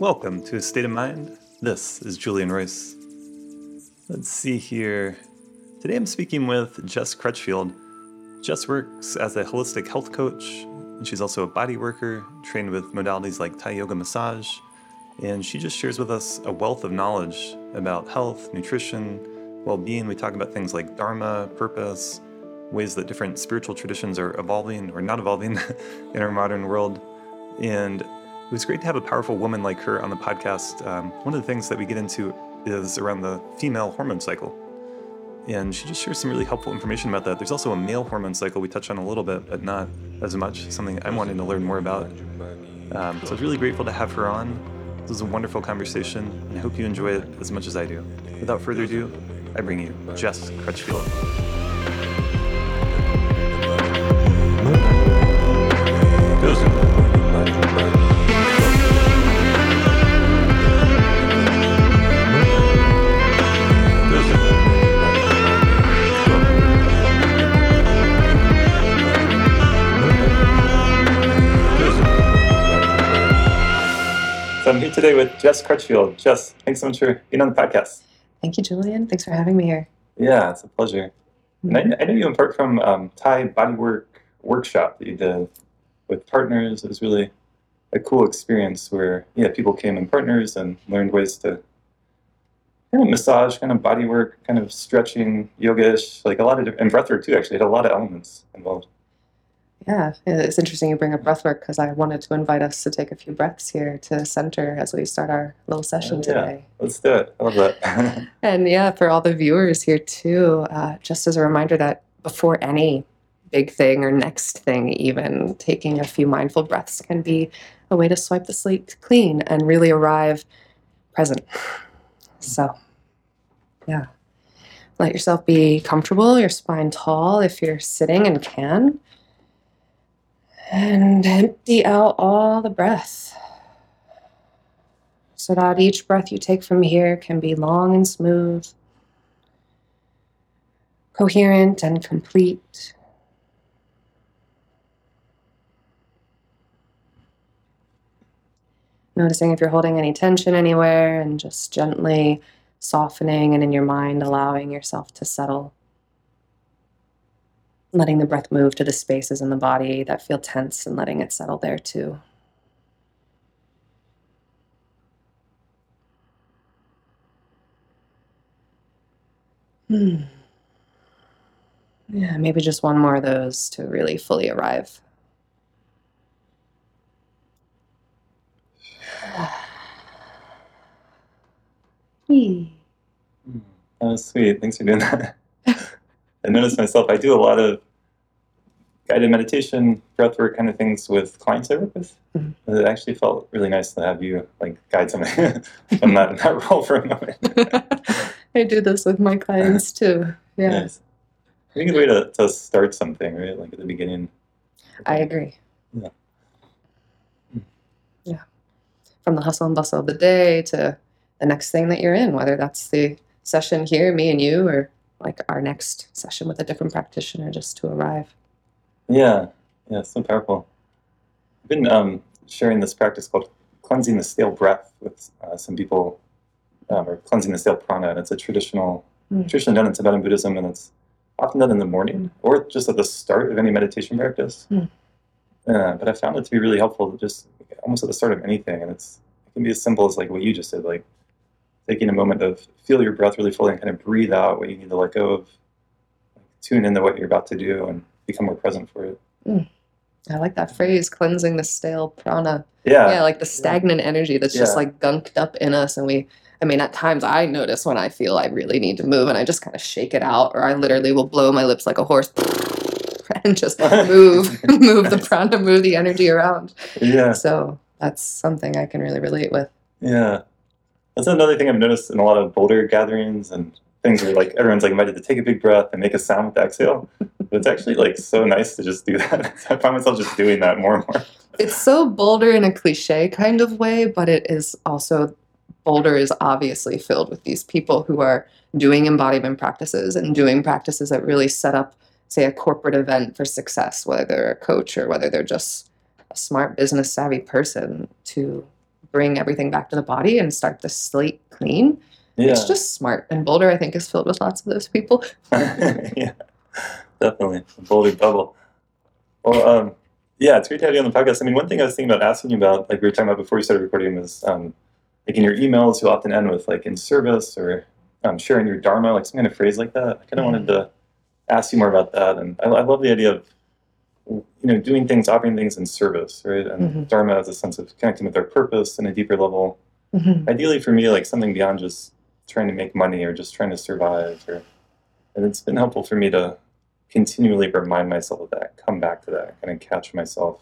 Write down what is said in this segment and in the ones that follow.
Welcome to A State of Mind. This is Julian Royce. Let's see here. Today I'm speaking with Jess Crutchfield. Jess works as a holistic health coach, and she's also a body worker, trained with modalities like Thai yoga massage. And she just shares with us a wealth of knowledge about health, nutrition, well being. We talk about things like Dharma, purpose, ways that different spiritual traditions are evolving or not evolving in our modern world. And it was great to have a powerful woman like her on the podcast. Um, one of the things that we get into is around the female hormone cycle. And she just shares some really helpful information about that. There's also a male hormone cycle we touch on a little bit, but not as much, something I'm wanting to learn more about. Um, so I was really grateful to have her on. This was a wonderful conversation, and I hope you enjoy it as much as I do. Without further ado, I bring you Jess Crutchfield. Today with Jess Crutchfield. Jess, thanks so much for being on the podcast. Thank you, Julian. Thanks for having me here. Yeah, it's a pleasure. And I, I know you in part from um, Thai Bodywork workshop that you did with partners. It was really a cool experience where yeah, people came in partners and learned ways to kind of massage, kind of body work, kind of stretching, yoga-ish, like a lot of different, and breathwork too. Actually, it had a lot of elements involved. Yeah, it's interesting you bring up breathwork because I wanted to invite us to take a few breaths here to center as we start our little session Yeah. today. Let's do it. I love that. And yeah, for all the viewers here too, uh, just as a reminder that before any big thing or next thing, even taking a few mindful breaths can be a way to swipe the slate clean and really arrive present. So, yeah. Let yourself be comfortable, your spine tall if you're sitting and can. And empty out all the breath so that each breath you take from here can be long and smooth, coherent and complete. Noticing if you're holding any tension anywhere and just gently softening and in your mind allowing yourself to settle. Letting the breath move to the spaces in the body that feel tense and letting it settle there too. Hmm. Yeah, maybe just one more of those to really fully arrive. Hmm. That was sweet. Thanks for doing that. I noticed myself, I do a lot of guided meditation, breathwork kind of things with clients I work with. Mhm. It actually felt really nice to have you like guide somebody from that, that role for a moment. I do this with my clients too. Yeah, Nice. I think a way to, to start something, right? Like at the beginning. I agree. Yeah. Yeah. From the hustle and bustle of the day to the next thing that you're in, whether that's the session here, me and you, or like our next session with a different practitioner just to arrive. Yeah, yeah, it's so powerful. I've been um, sharing this practice called cleansing the stale breath with uh, some people, um, or cleansing the stale prana. And it's a traditional, Mm. traditionally done in Tibetan Buddhism, and it's often done in the morning or just at the start of any meditation practice. Mm. Uh, but I found it to be really helpful, just almost at the start of anything. And it's it can be as simple as like what you just said, like taking a moment of feel your breath really fully and kind of breathe out what you need to let go of, tune into what you're about to do, and become more present for it. Mm. I like that phrase, cleansing the stale prana. Yeah, yeah, like the stagnant energy that's just like gunked up in us. And we, I mean, at times I notice when I feel I really need to move and I just kind of shake it out, or I literally will blow my lips like a horse and just move, move the prana, move the energy around. yeah. So that's something I can really relate with. Yeah. That's another thing I've noticed in a lot of boulder gatherings and things where like everyone's like invited to take a big breath and make a sound with the exhale. But it's actually like so nice to just do that. I find myself just doing that more and more. It's so Boulder in a cliche kind of way, but it is also Boulder is obviously filled with these people who are doing embodiment practices and doing practices that really set up, say, a corporate event for success, whether they're a coach or whether they're just a smart business savvy person to bring everything back to the body and start the slate clean. Yeah. It's just smart. And Boulder, I think, is filled with lots of those people. yeah, definitely. A Boulder bubble. Well, um, yeah, it's great to have you on the podcast. I mean, one thing I was thinking about asking you about, like we were talking about before we started recording, was um, like in your emails, you often end with like in service or um, sharing your dharma, like some kind of phrase like that. I kind of wanted to ask you more about that, and I, I love the idea of you know doing things, offering things in service, right? And Mhm. dharma as a sense of connecting with our purpose in a deeper level. Mhm. Ideally, for me, like something beyond just trying to make money or just trying to survive, or and it's been helpful for me to continually remind myself of that, come back to that, kind of catch myself,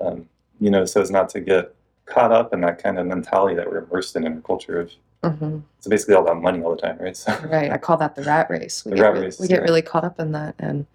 um, you know, so as not to get caught up in that kind of mentality that we're immersed in in our culture of Mhm. it's basically all about money all the time, right? So Right. I call that the rat race. We The get, rat race, we get yeah. really caught up in that. And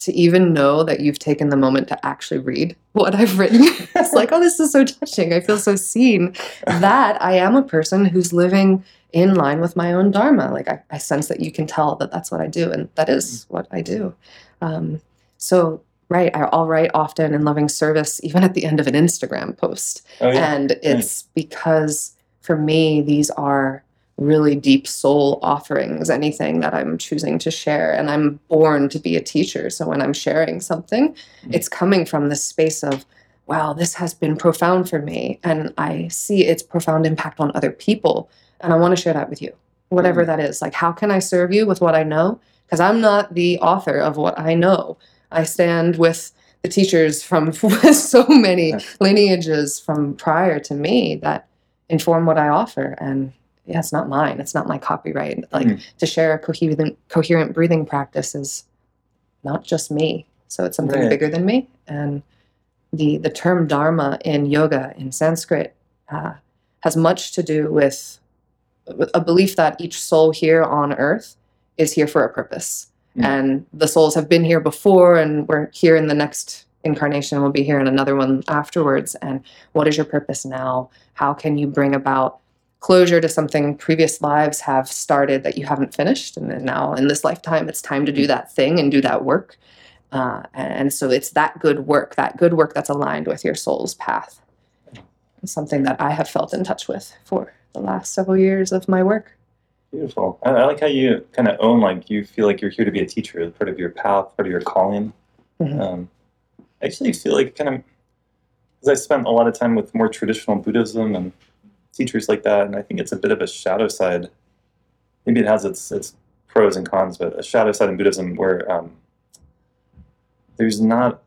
to even know that you've taken the moment to actually read what I've written, it's like, oh, this is so touching. I feel so seen. That I am a person who's living in line with my own dharma. Like I, I sense that you can tell that that's what I do, and that is what I do. Um, so, right, I- I'll write often in loving service, even at the end of an Instagram post. oh yeah, And it's because for me, these are really deep soul offerings, anything that I'm choosing to share. And I'm born to be a teacher. So when I'm sharing something, Mhm. it's coming from this space of, wow, this has been profound for me. And I see its profound impact on other people. And I want to share that with you, whatever Mhm. that is. Like, how can I serve you with what I know? Because I'm not the author of what I know. I stand with the teachers from so many lineages from prior to me that inform what I offer. And yeah, it's not mine. It's not my copyright. Like Mhm. to share a coherent, coherent breathing practice is not just me. So it's something Right. bigger than me. And the the term dharma in yoga in Sanskrit uh, has much to do with, with a belief that each soul here on earth is here for a purpose. Mm. And the souls have been here before, and we're here in the next incarnation. We'll be here in another one afterwards. And what is your purpose now? How can you bring about closure to something previous lives have started that you haven't finished? And then now in this lifetime, it's time to do that thing and do that work. Uh, and so it's that good work, that good work that's aligned with your soul's path. It's something that I have felt in touch with for the last several years of my work. beautiful. I, I like how you kind of own like you feel like you're here to be a teacher, part of your path, part of your calling. Mhm. Um, I actually feel like kind of because I spent a lot of time with more traditional Buddhism and teachers like that, and I think it's a bit of a shadow side. Maybe it has its its pros and cons, but a shadow side in Buddhism where um, there's not,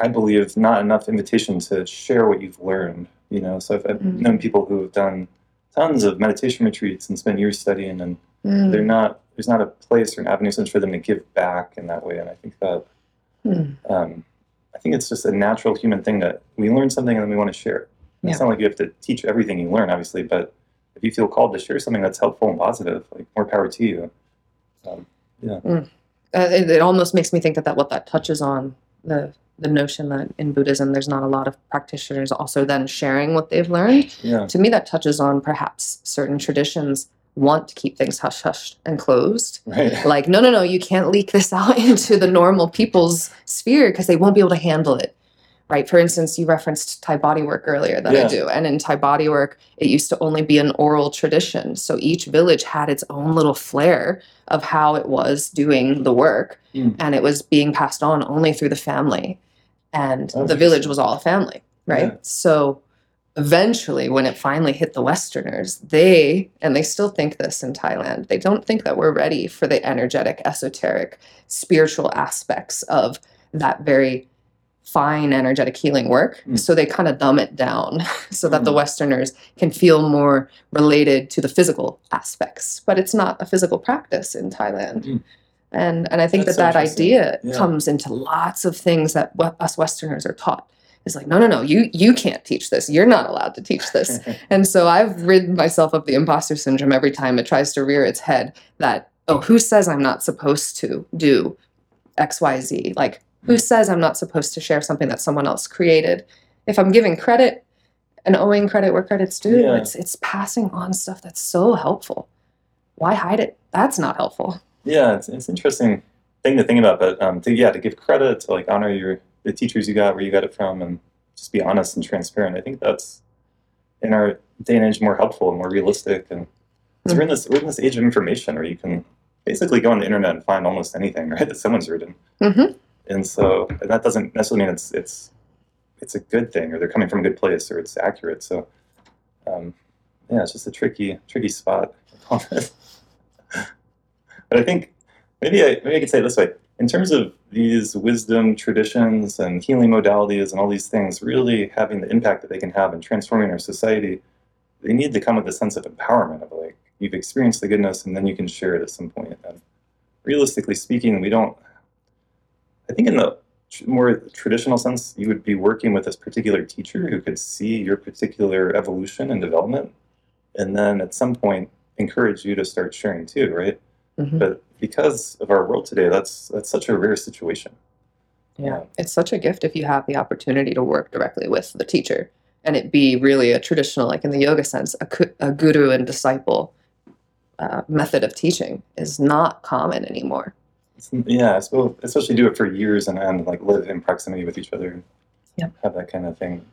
I believe, not enough invitation to share what you've learned. You know, so I've, I've Mhm. known people who have done tons of meditation retreats and spent years studying, and Mm. they're not. There's not a place or an avenue for them to give back in that way, and I think that Mm. um, I think it's just a natural human thing that we learn something and then we want to share it. Yeah. It's not like you have to teach everything you learn, obviously, but if you feel called to share something that's helpful and positive, like more power to you. Um, Uh, it, it almost makes me think that, that what that touches on the the notion that in Buddhism there's not a lot of practitioners also then sharing what they've learned. yeah, To me, that touches on perhaps certain traditions want to keep things hush hush and closed. right. Like, no, no, no, you can't leak this out into the normal people's sphere because they won't be able to handle it. Right. For instance, you referenced Thai body work earlier that I do. And in Thai body work, it used to only be an oral tradition. So each village had its own little flair of how it was doing the work. Mm. And it was being passed on only through the family. And the village was all a family. Right. Yeah. So eventually, when it finally hit the Westerners, they, and they still think this in Thailand, they don't think that we're ready for the energetic, esoteric, spiritual aspects of that very fine energetic healing work. Mm. So they kind of dumb it down so that the Mm. Westerners can feel more related to the physical aspects. But it's not a physical practice in Thailand. Mm. And, and I think That's that that idea Yeah. comes into lots of things that we- us Westerners are taught. It's like, no, no, no, you you can't teach this. You're not allowed to teach this. And so I've rid myself of the imposter syndrome every time it tries to rear its head that, oh, who says I'm not supposed to do XYZ? Like, who says I'm not supposed to share something that someone else created? If I'm giving credit and owing credit where credit's due, Yeah. it's it's passing on stuff that's so helpful. Why hide it? That's not helpful. yeah, it's, it's an interesting thing to think about, but um, to yeah, to give credit to like honor your the teachers you got, where you got it from, and just be honest and transparent. I think that's in our day and age more helpful and more realistic. And so we're in this we're in this age of information where you can basically go on the internet and find almost anything, right? That someone's written. hmm And so that doesn't necessarily mean it's it's it's a good thing or they're coming from a good place or it's accurate. So um, yeah, it's just a tricky tricky spot. but I think maybe I maybe I could say it this way. In terms of these wisdom traditions and healing modalities and all these things really having the impact that they can have in transforming our society, they need to come with a sense of empowerment of like you've experienced the goodness and then you can share it at some point. And realistically speaking, we don't. I think in the more traditional sense, you would be working with this particular teacher who could see your particular evolution and development, and then at some point encourage you to start sharing too, right? hmm But because of our world today, that's that's such a rare situation. Yeah, it's such a gift if you have the opportunity to work directly with the teacher and it be really a traditional, like in the yoga sense, a, a guru and disciple uh, method of teaching is not common anymore. Yeah, suppose, especially do it for years and end, like live in proximity with each other, and Yep. have that kind of thing.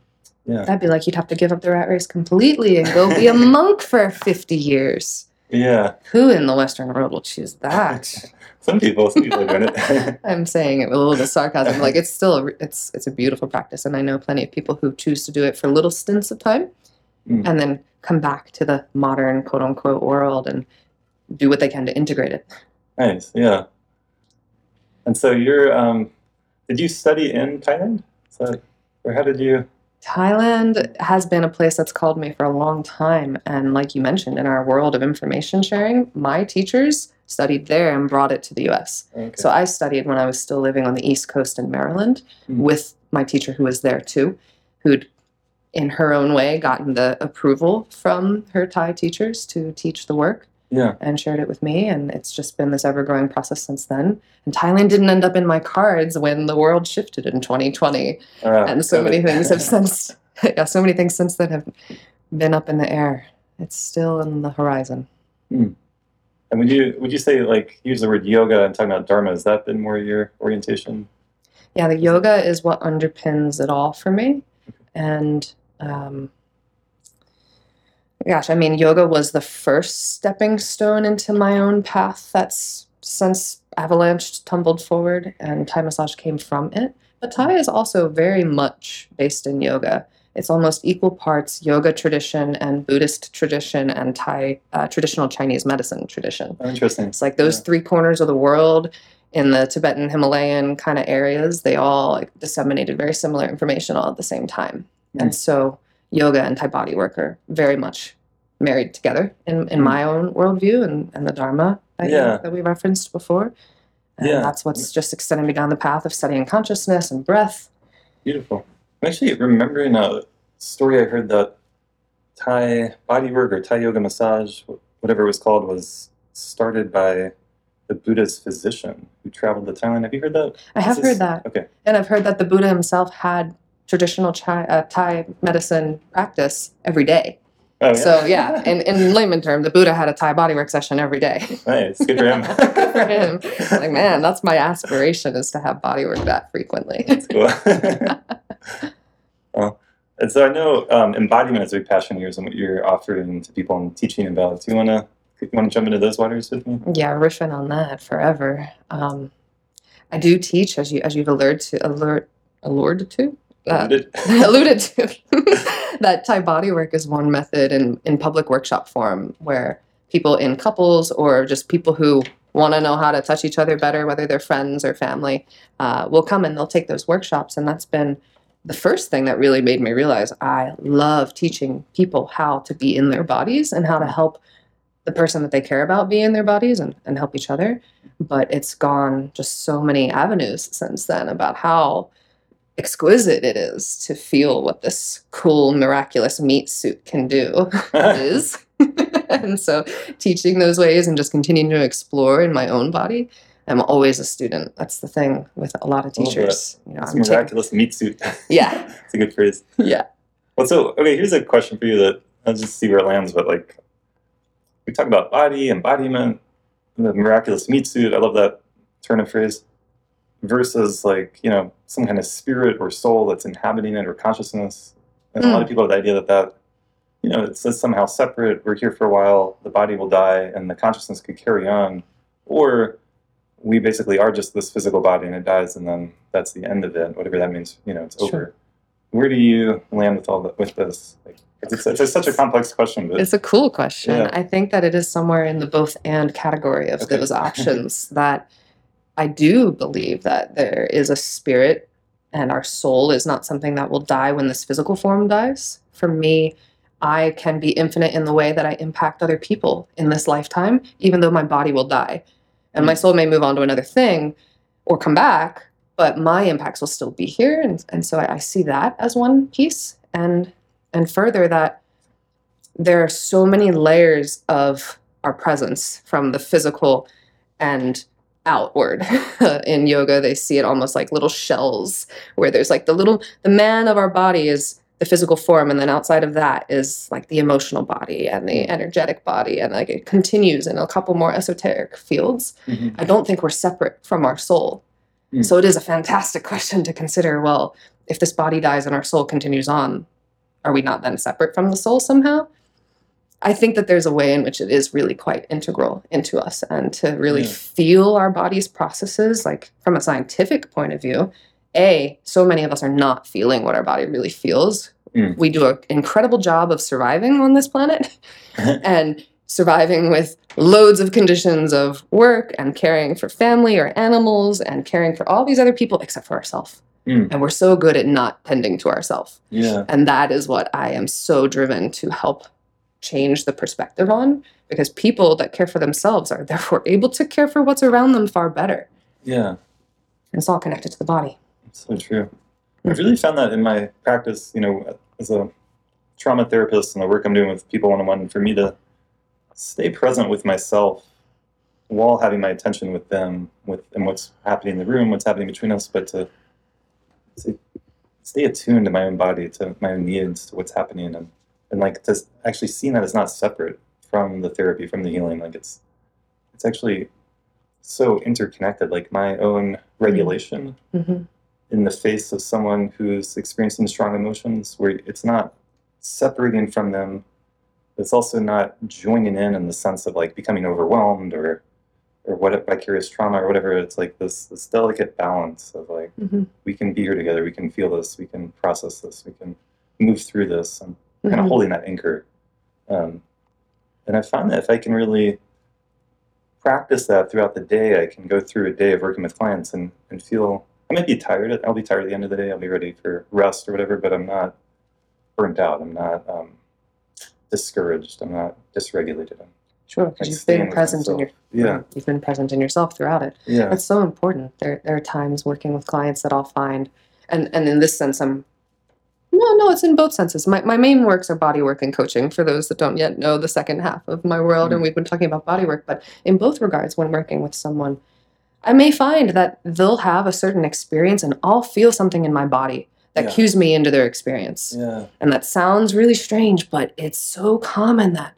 Yeah, That'd be like you'd have to give up the rat race completely and go be a monk for 50 years. yeah. Who in the Western world will choose that? Some people, some people doing it. I'm saying it with a little bit of sarcasm. Like it's still a, it's it's a beautiful practice, and I know plenty of people who choose to do it for little stints of time, Mm. and then come back to the modern quote unquote world and do what they can to integrate it. nice, yeah. And so you're, um, did you study in Thailand? That, or how did you? Thailand has been a place that's called me for a long time, and like you mentioned, in our world of information sharing, my teachers studied there and brought it to the U.S. Okay. So I studied when I was still living on the East Coast in Maryland Mm. with my teacher who was there too, who'd in her own way gotten the approval from her Thai teachers to teach the work yeah, and shared it with me. And it's just been this ever growing process since then. And Thailand didn't end up in my cards when the world shifted in 2020. uh, And so many things have since, yeah, so many things since then have been up in the air. It's still in the horizon. And would you would you say like use the word yoga and talking about dharma? Has that been more your orientation? yeah, the yoga is what underpins it all for me. And um, gosh, I mean, yoga was the first stepping stone into my own path that's since avalanched, tumbled forward, and Thai massage came from it. But Thai is also very much based in yoga. It's almost equal parts yoga tradition and Buddhist tradition and Thai uh, traditional Chinese medicine tradition. Oh, interesting. It's like those Yeah. three corners of the world in the Tibetan Himalayan kind of areas, they all like, disseminated very similar information all at the same time. Mm. And so yoga and Thai body work are very much married together in, in Mm. my own worldview and, and the Dharma that, you- that we referenced before. And Yeah. that's what's just extending me down the path of studying consciousness and breath. Beautiful. I'm actually remembering a story I heard that Thai bodywork or Thai yoga massage, whatever it was called, was started by the Buddha's physician who traveled to Thailand. Have you heard that? I have heard that. Okay. And I've heard that the Buddha himself had traditional Chai, uh, Thai medicine practice every day. Oh, yeah. So yeah, in, in layman term, the Buddha had a Thai bodywork session every day. nice. Good for him. Good for him. Like man, that's my aspiration is to have bodywork that frequently. cool. well, and so I know um, embodiment is a big passion of yours and what you're offering to people and teaching about. Do you want to you want to jump into those waters with me? yeah, riffing on that forever. Um, I do teach, as you as you've allured to, allured, allured to, uh, Alluded? alluded to, that Thai bodywork is one method in in public workshop form where people in couples or just people who want to know how to touch each other better, whether they're friends or family, uh, will come and they'll take those workshops, and that's been the first thing that really made me realize I love teaching people how to be in their bodies and how to help the person that they care about be in their bodies and, and help each other. But it's gone just so many avenues since then about how exquisite it is to feel what this cool, miraculous meat suit can do is. and so teaching those ways and just continuing to explore in my own body. I'm always a student. That's the thing with a lot of teachers. You know, It's I'm taking, miraculous meat suit. yeah, it's a good phrase. yeah. Well, so okay, here's a question for you that I'll just see where it lands. But like, we talk about body, embodiment, the miraculous meat suit. I love that turn of phrase. Versus like you know some kind of spirit or soul that's inhabiting it or consciousness. And a lot of mm. people have the idea that that you know, it's, it's somehow separate. We're here for a while. The body will die, and the consciousness could carry on, or we basically are just this physical body, and it dies, and then that's the end of it. Whatever that means, you know, it's Sure. over. Where do you land with all the, with this? Like, it's, it's, it's such a complex question, but It's a cool question. Yeah. I think that it is somewhere in the both and category of Okay. those options that I do believe that there is a spirit and our soul is not something that will die when this physical form dies. For me, I can be infinite in the way that I impact other people in this lifetime, even though my body will die. And my Mm. soul may move on to another thing or come back, but my impacts will still be here. And, and so I, I see that as one piece. And and further that there are so many layers of our presence from the physical and outward in yoga they see it almost like little shells where there's like the little the man of our body is the physical form and then outside of that is like the emotional body and the energetic body and like it continues in a couple more esoteric fields Mhm. i don't think we're separate from our soul Mm. so it is a fantastic question to consider well if this body dies and our soul continues on are we not then separate from the soul somehow I think that there's a way in which it is really quite integral into us and to really Yeah. feel our body's processes, like from a scientific point of view. A, so many of us are not feeling what our body really feels. Mm. We do an incredible job of surviving on this planet and surviving with loads of conditions of work and caring for family or animals and caring for all these other people except for ourselves. Mm. And we're so good at not tending to ourselves. yeah, And that is what I am so driven to help change the perspective on because people that care for themselves are therefore able to care for what's around them far better. yeah. And it's all connected to the body. So true. Hmm. I've really found that in my practice, you know, as a trauma therapist and the work I'm doing with people one on one, for me to stay present with myself while having my attention with them, with and what's happening in the room, what's happening between us, but to, to stay attuned to my own body, to my own needs, to what's happening, and and like to actually seeing that it's not separate from the therapy, from the healing. Like it's it's actually so interconnected. Like my own regulation Mm-hmm. in the face of someone who's experiencing strong emotions where it's not separating from them but it's also not joining in in the sense of like becoming overwhelmed or or what vicarious trauma or whatever it's like this this delicate balance of like Mm-hmm. we can be here together we can feel this we can process this we can move through this and kind of Mhm. holding that anchor um, and i found that if i can really practice that throughout the day i can go through a day of working with clients and, and feel i might be tired i'll be tired at the end of the day i'll be ready for rest or whatever but i'm not burnt out i'm not um, discouraged i'm not dysregulated i'm Sure, like because you've been present in your yeah you've been present in yourself throughout it. yeah That's so important. There, there are times working with clients that I'll find, and and in this sense, I'm. No, no, it's in both senses. My, my main works are body work and coaching for those that don't yet know the second half of my world, and Mm. we've been talking about body work. But in both regards, when working with someone, I may find that they'll have a certain experience, and I'll feel something in my body that Yeah. cues me into their experience. yeah And that sounds really strange, but it's so common that,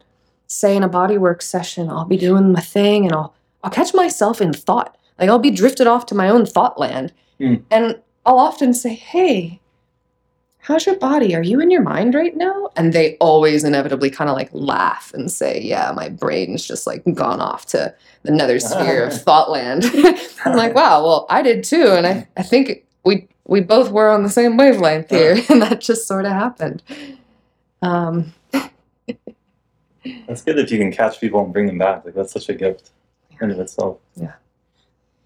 say, in a body work session, I'll be doing my thing and I'll I'll catch myself in thought. Like I'll be drifted off to my own thought land, Mm. and I'll often say, "Hey, how's your body? Are you in your mind right now?" And they always inevitably kind of like laugh and say, "Yeah, my brain's just like gone off to the nether sphere of thought land." I'm like, "Wow, well, I did too," and I I think we we both were on the same wavelength here, and that just sort of happened. Um, that's good if you can catch people and bring them back like that's such a gift in of itself Yeah.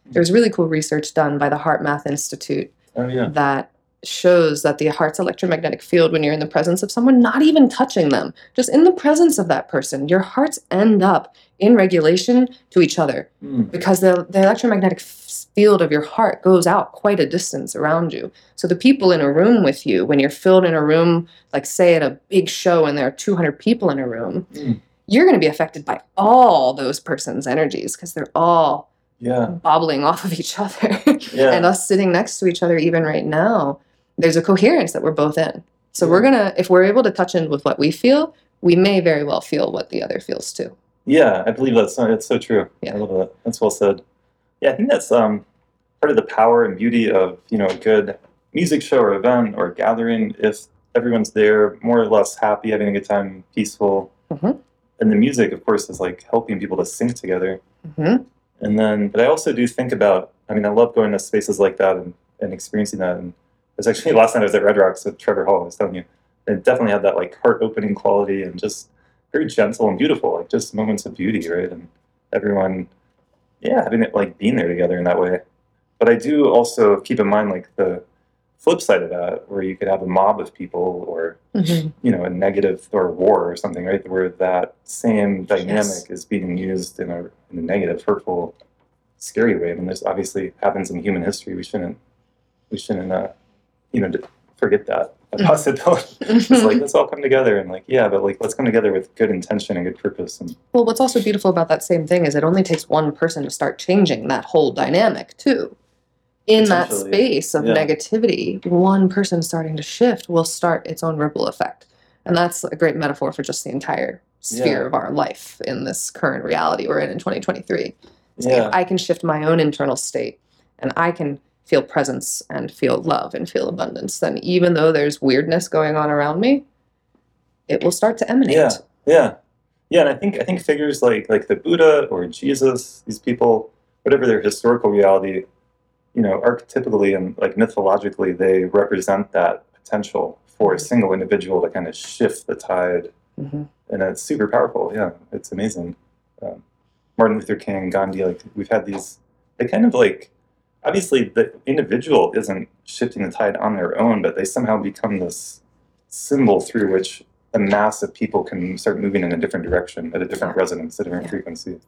there was really cool research done by the HeartMath Institute oh yeah that shows that the heart's electromagnetic field, when you're in the presence of someone, not even touching them, just in the presence of that person, your hearts end up in regulation to each other Mm. because the, the electromagnetic field of your heart goes out quite a distance around you. So the people in a room with you, when you're filled in a room, like say at a big show and there are 200 people in a room, Mm. you're going to be affected by all those person's energies because they're all yeah bobbling off of each other. yeah and us sitting next to each other even right now there's a coherence that we're both in so we're gonna if we're able to touch in with what we feel we may very well feel what the other feels too Yeah, I believe that's that's so true. Yeah. I love that. That's well said. Yeah, I think that's um, part of the power and beauty of you know a good music show or event or gathering. If everyone's there, more or less happy, having a good time, peaceful. Mhm. And the music, of course, is like helping people to sync together. hmm And then, but I also do think about, I mean, I love going to spaces like that and, and experiencing that. And was actually last night I was at Red Rocks with Trevor Hall, I was telling you. It definitely had that like heart opening quality and just very gentle and beautiful, like just moments of beauty, right? And everyone, yeah, having it like being there together in that way. But I do also keep in mind like the flip side of that, where you could have a mob of people or hmm you know, a negative or war or something, right? Where that same dynamic Yes. is being used in a, in a negative, hurtful, scary way. I mean, this obviously happens in human history. We shouldn't, we shouldn't, uh, you know, forget that possibility. it's like let's all come together and like, yeah, but like let's come together with good intention and good purpose. And Well, what's also beautiful about that same thing is it only takes one person to start changing that whole dynamic too. In that space of yeah. negativity, one person starting to shift will start its own ripple effect. And that's a great metaphor for just the entire sphere Yeah. of our life in this current reality we're in in 2023. It's like, yeah, if I can shift my own internal state and I can feel presence and feel love and feel abundance, then even though there's weirdness going on around me, it will start to emanate. Yeah. yeah, yeah. And I think I think figures like like the Buddha or Jesus, these people, whatever their historical reality, you know, archetypically and like mythologically, they represent that potential for a single individual to kind of shift the tide, Mhm. and it's super powerful. Yeah, it's amazing. Um, Martin Luther King, Gandhi, like we've had these. They kind of like obviously the individual isn't shifting the tide on their own, but they somehow become this symbol through which a mass of people can start moving in a different direction at a different resonance, a different Yeah. frequency.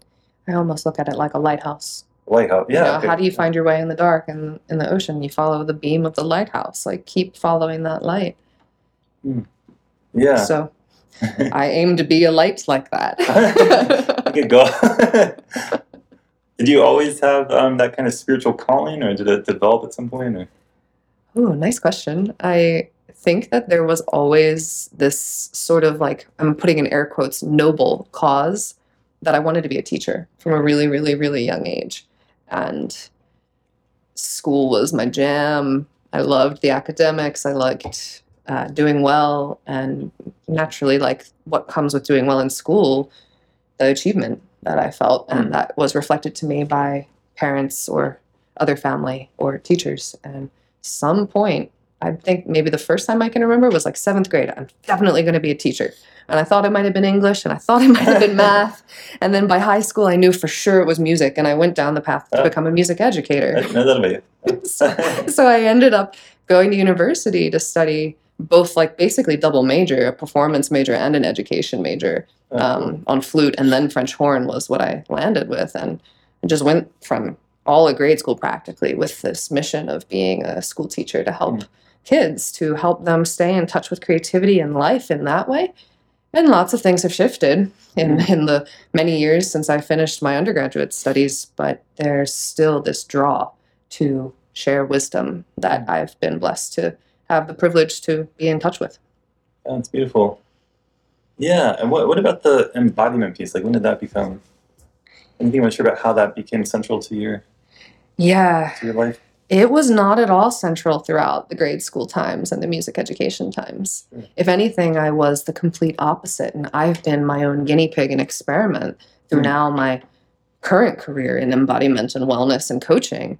I almost look at it like a lighthouse. Lighthouse, You yeah. know, okay. how do you find your way in the dark and in the ocean? You follow the beam of the lighthouse. Like keep following that light. Hmm. Yeah. So I aim to be a light like that. you could go. did you always have um, that kind of spiritual calling, or did it develop at some point? Or? Ooh, nice question. I think that there was always this sort of like, I'm putting in air quotes, noble cause that I wanted to be a teacher from a really, really, really young age. And school was my jam. I loved the academics. I liked uh, doing well. And naturally, like what comes with doing well in school, the achievement that I felt. Mm. And that was reflected to me by parents or other family or teachers. And some point, I think maybe the first time I can remember was like seventh grade. I'm definitely going to be a teacher. And I thought it might have been English and I thought it might have been math. And then by high school, I knew for sure it was music. And I went down the path to Oh. become a music educator. that so I ended up going to university to study both, like basically double major, a performance major and an education major um, on flute, and then French horn was what I landed with, and I just went from all of grade school practically with this mission of being a school teacher to help Mm. kids, to help them stay in touch with creativity and life in that way. And lots of things have shifted in, in the many years since I finished my undergraduate studies, but there's still this draw to share wisdom that Mm. I've been blessed to have the privilege to be in touch with. That's beautiful. Yeah, and what what about the embodiment piece? Like, when did that become? Anything sure about how that became central to your Yeah, to your life? It was not at all central throughout the grade school times and the music education times. Sure. If anything, I was the complete opposite, and I've been my own guinea pig and experiment through Mm. now my current career in embodiment and wellness and coaching.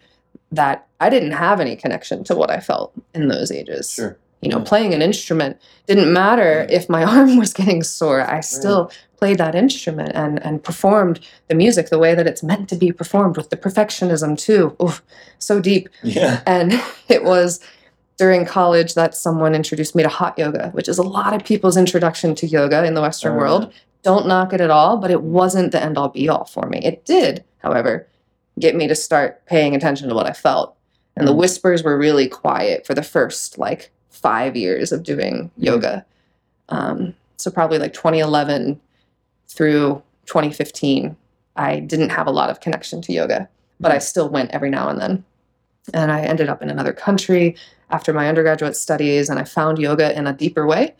That I didn't have any connection to what I felt in mm. those ages. Sure. You know, Yeah. playing an instrument didn't matter Yeah. if my arm was getting sore. I still played that instrument and and performed the music the way that it's meant to be performed with the perfectionism too. Oof, so deep. Yeah. And it was during college that someone introduced me to hot yoga, which is a lot of people's introduction to yoga in the Western Oh, world. Don't knock it at all, but it wasn't the end all be all for me. It did, however, get me to start paying attention to what I felt. And the Mm. whispers were really quiet for the first like five years of doing yoga. Um, so probably like 2011 through 2015, I didn't have a lot of connection to yoga, but I still went every now and then. And I ended up in another country after my undergraduate studies, and I found yoga in a deeper way.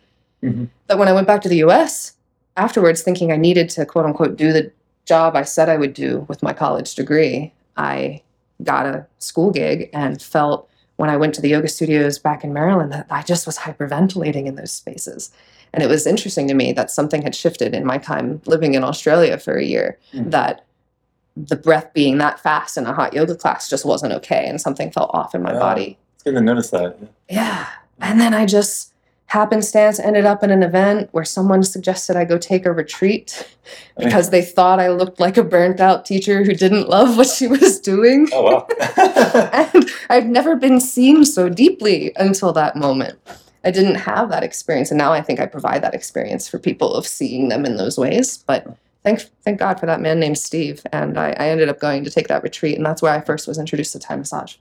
Mhm. That when I went back to the US afterwards, thinking I needed to quote unquote do the job I said I would do with my college degree, I got a school gig and felt when I went to the yoga studios back in Maryland that I just was hyperventilating in those spaces. And it was interesting to me that something had shifted in my time living in Australia for a year, Mm. that the breath being that fast in a hot yoga class just wasn't okay and something felt off in my Wow. body. It's good to notice that. Yeah. And then I just happenstance ended up in an event where someone suggested I go take a retreat because they thought I looked like a burnt out teacher who didn't love what she was doing. Oh wow. And I've never been seen so deeply until that moment. I didn't have that experience. And now I think I provide that experience for people of seeing them in those ways. But thank, thank God for that man named Steve. And I, I ended up going to take that retreat. And that's where I first was introduced to Thai massage.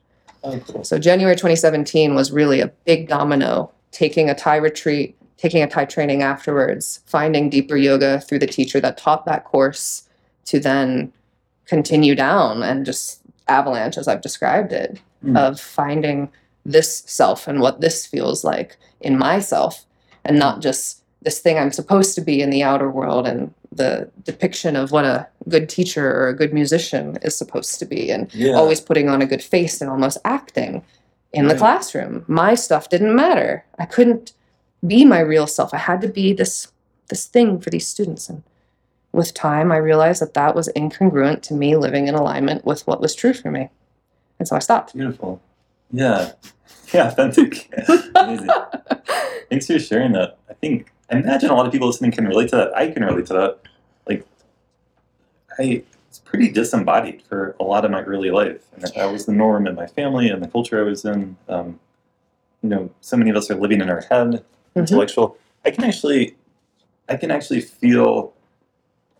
oh, cool. So January 2017 was really a big domino, taking a Thai retreat, taking a Thai training afterwards, finding deeper yoga through the teacher that taught that course to then continue down and just avalanche as I've described it Mm. of finding this self and what this feels like in myself and not just this thing I'm supposed to be in the outer world and the depiction of what a good teacher or a good musician is supposed to be and Yeah. always putting on a good face and almost acting in the classroom. My stuff didn't matter. I couldn't be my real self. I had to be this this thing for these students and with time I realized that that was incongruent to me living in alignment with what was true for me. And so I stopped. Beautiful. Yeah. Yeah, authentic. Amazing. Thanks for sharing that. I think I imagine a lot of people listening can relate to that. I can relate to that. Like I was pretty disembodied for a lot of my early life. And that, that was the norm in my family and the culture I was in. Um, you know, so many of us are living in our head, Mhm. intellectual. I can actually I can actually feel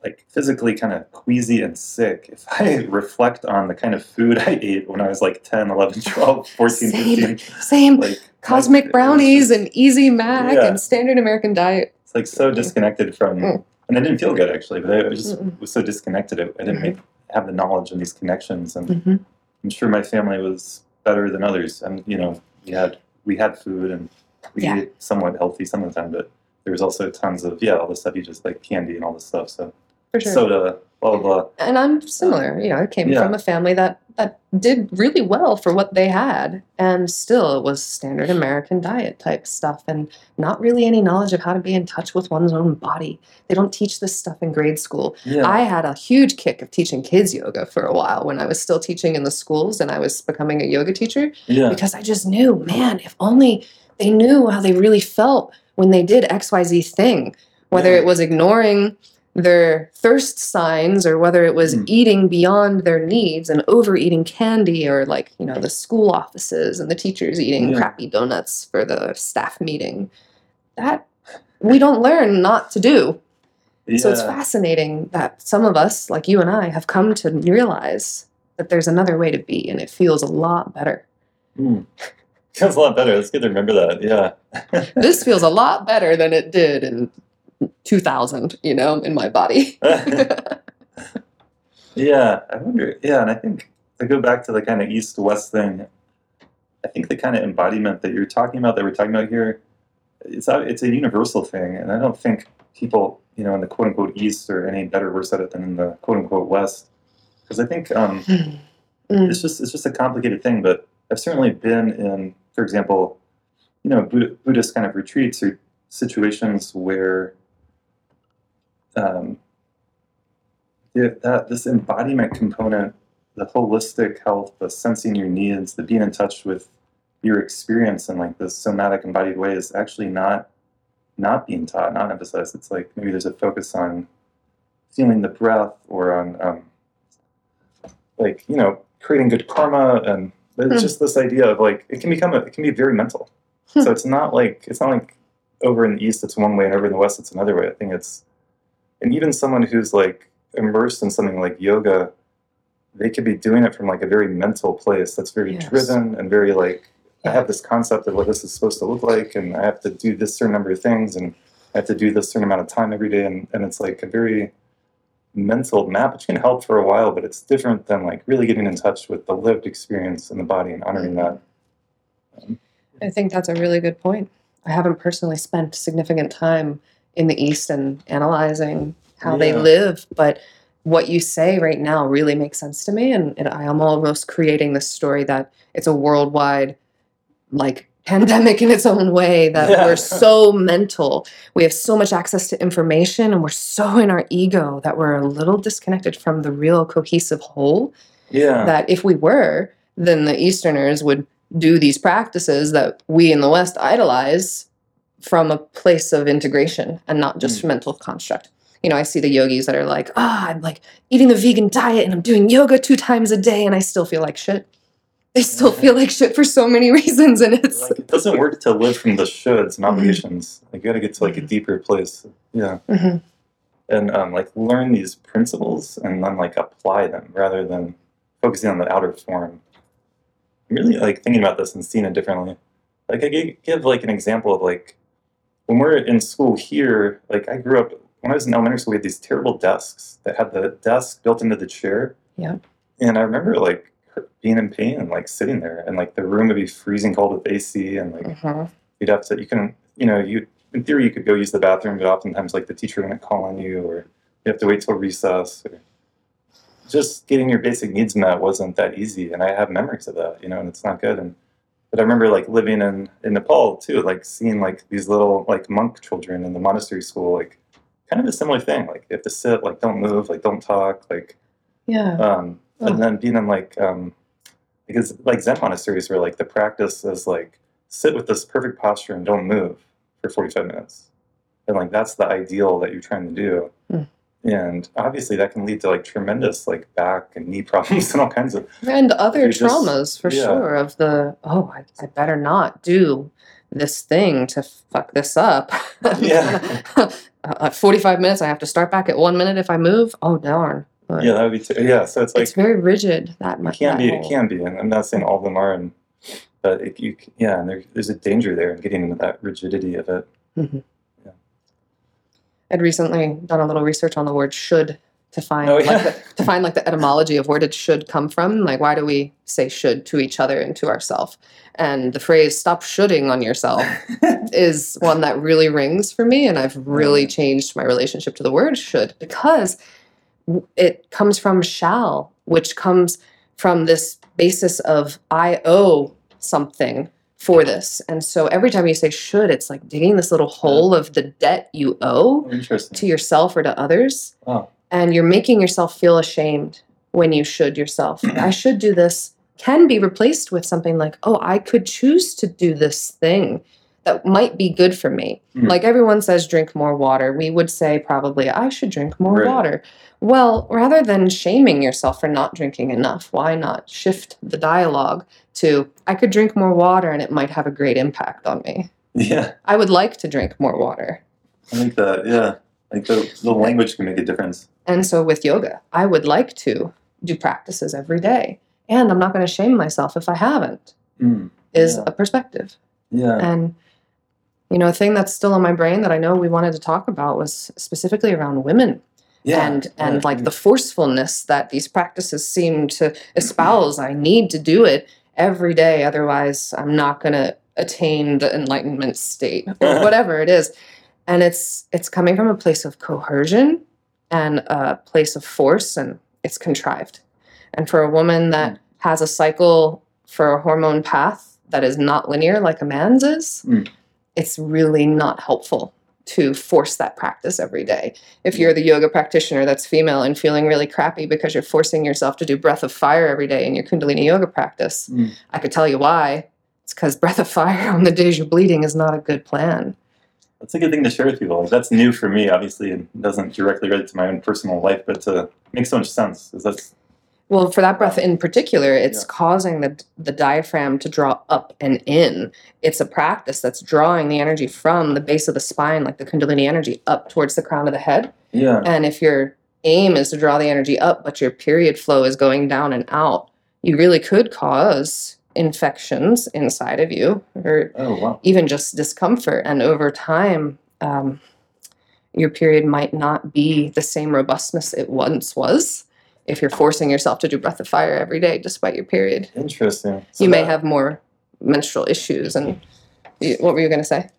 like physically kind of queasy and sick if I reflect on the kind of food I ate when I was like 10, 11, 12, 14, Same. 15. Same Like cosmic brownies and easy mac Yeah. and standard American diet. it's like so disconnected from, Mm. And I didn't feel good actually, but I just Mm-mm. was so disconnected. I I didn't make, have the knowledge and these connections. And hmm I'm sure my family was better than others. And, you know, we had, we had food and we Yeah. ate somewhat healthy some of the time, but there was also tons of, yeah, all the stuff you just like candy and all this stuff. So For sure. soda, blah, blah, blah. and I'm similar. You know, I came Yeah. from a family that that did really well for what they had, and still it was standard American diet type stuff, and not really any knowledge of how to be in touch with one's own body. They don't teach this stuff in grade school. Yeah. I had a huge kick of teaching kids yoga for a while when I was still teaching in the schools and I was becoming a yoga teacher yeah. because I just knew, man, if only they knew how they really felt when they did XYZ thing, whether it was ignoring their thirst signs or whether it was Mm. eating beyond their needs and overeating candy or like, you know, the school offices and the teachers eating Yeah. crappy donuts for the staff meeting. That we don't learn not to do. So it's fascinating that some of us, like you and I, have come to realize that there's another way to be and it feels a lot better. Mm. Feels a lot better. It's good to remember that. Yeah. this feels a lot better than it did in 2000 you know in my body yeah, I wonder. Yeah, and I think to go back to the kind of east west thing, I think the kind of embodiment that you're talking about, that we're talking about here, it's a, it's a universal thing, and I don't think people, you know, in the quote unquote east are any better worse at it than in the quote unquote west, because I think um, Mm. it's just it's just a complicated thing. But I've certainly been in, for example, you know, Buddhist kind of retreats or situations where um, that this embodiment component, the holistic health, the sensing your needs, the being in touch with your experience in like this somatic embodied way is actually not not being taught, not emphasized. It's like maybe there's a focus on feeling the breath or on um, like you know creating good karma and it's Hmm. just this idea of like it can become a, it can be very mental Hmm. so it's not like it's not like over in the east it's one way and over in the west it's another way i think it's and even someone who's like immersed in something like yoga they could be doing it from like a very mental place that's very Yes. driven and very like i have this concept of what this is supposed to look like and i have to do this certain number of things and i have to do this certain amount of time every day and, and it's like a very mental map which can help for a while but it's different than like really getting in touch with the lived experience in the body and honoring that i think that's a really good point i haven't personally spent significant time in the east and analyzing how they live but what you say right now really makes sense to me and, and i am almost creating this story that it's a worldwide like pandemic in its own way that Yeah. we're so mental. We have so much access to information and we're so in our ego that we're a little disconnected from the real cohesive whole Yeah. that if we were, then the Easterners would do these practices that we in the West idolize from a place of integration and not just mental construct. You know, I see the yogis that are like, ah, I'm like eating the vegan diet and I'm doing yoga two times a day and I still feel like shit. They still feel like shit for so many reasons. And it's, like, it doesn't work to live from the shoulds and obligations. Like you got to get to like a deeper place. Yeah. Mhm. and um, like learn these principles and then like apply them rather than focusing on the outer form. I'm really like thinking about this and seeing it differently. Like I give like an example of like when we're in school here. Like I grew up when I was in elementary school, we had these terrible desks that had the desk built into the chair. Yeah. And I remember like being in pain and like sitting there, and like the room would be freezing cold with AC, and like Mhm. you'd have to you can you know you in theory you could go use the bathroom but oftentimes like the teacher wouldn't call on you or you have to wait till recess or just getting your basic needs met wasn't that easy and i have memories of that you know and it's not good and but i remember like living in in nepal too like seeing like these little like monk children in the monastery school like kind of a similar thing like you have to sit like don't move like don't talk like yeah. um, Oh. and then being in like um, because like Zen monasteries where like the practice is like sit with this perfect posture and don't move for 45 minutes and like that's the ideal that you're trying to do Mm. And obviously that can lead to like tremendous like back and knee problems and all kinds of And other you just- traumas for yeah. sure of the, oh, I, I better not do this thing to fuck this up. Yeah. uh, 45 minutes, I have to start back at one minute if I move. Oh, darn. But yeah that would be t- yeah so it's like it's very rigid, that it much. can be it can be and i'm not saying all of them are and but it, you yeah and there, there's a danger there in getting into that rigidity of it I'd recently done a little research on the word should to find Oh, like the, to find like the etymology of where did should come from. Like why do we say should to each other and to ourselves? And the phrase "stop shoulding on yourself" is one that really rings for me, and I've really Yeah. changed my relationship to the word should because it comes from shall, which comes from this basis of I owe something for this. And so every time you say should, it's like digging this little hole of the debt you owe to yourself or to others. Oh. And you're making yourself feel ashamed when you should yourself. I should do this can be replaced with something like, oh, I could choose to do this thing that might be good for me. Mm. Like everyone says, drink more water. We would say probably, I should drink more Right. water. Well, rather than shaming yourself for not drinking enough, why not shift the dialogue to, I could drink more water and it might have a great impact on me. yeah I would like to drink more water. I think that, yeah. Like the, the language can make a difference. And so with yoga, I would like to do practices every day. And I'm not going to shame myself if I haven't, Mm. is Yeah. a perspective. Yeah. And, you know, a thing that's still on my brain that I know we wanted to talk about was specifically around women yeah. and and yeah. like the forcefulness that these practices seem to espouse. I need to do it every day, otherwise I'm not going to attain the enlightenment state or whatever it is. And it's it's coming from a place of coercion and a place of force, and it's contrived. And for a woman that has a cycle for a hormone path that is not linear like a man's is, Mm. It's really not helpful to force that practice every day. If you're the yoga practitioner that's female and feeling really crappy because you're forcing yourself to do breath of fire every day in your Kundalini yoga practice, Mm. I could tell you why. It's because breath of fire on the days you're bleeding is not a good plan. That's a good thing to share with people. That's new for me, obviously, and doesn't directly relate to my own personal life, but to make so much sense. Is that's Well, for that breath in particular, it's Yeah. causing the the diaphragm to draw up and in. It's a practice that's drawing the energy from the base of the spine, like the Kundalini energy, up towards the crown of the head. yeah. And if your aim is to draw the energy up, but your period flow is going down and out, you really could cause infections inside of you, or Oh wow. even just discomfort. And over time, um, your period might not be the same robustness it once was if you're forcing yourself to do breath of fire every day despite your period. Interesting. So you may have more menstrual issues. And you, what were you going to say?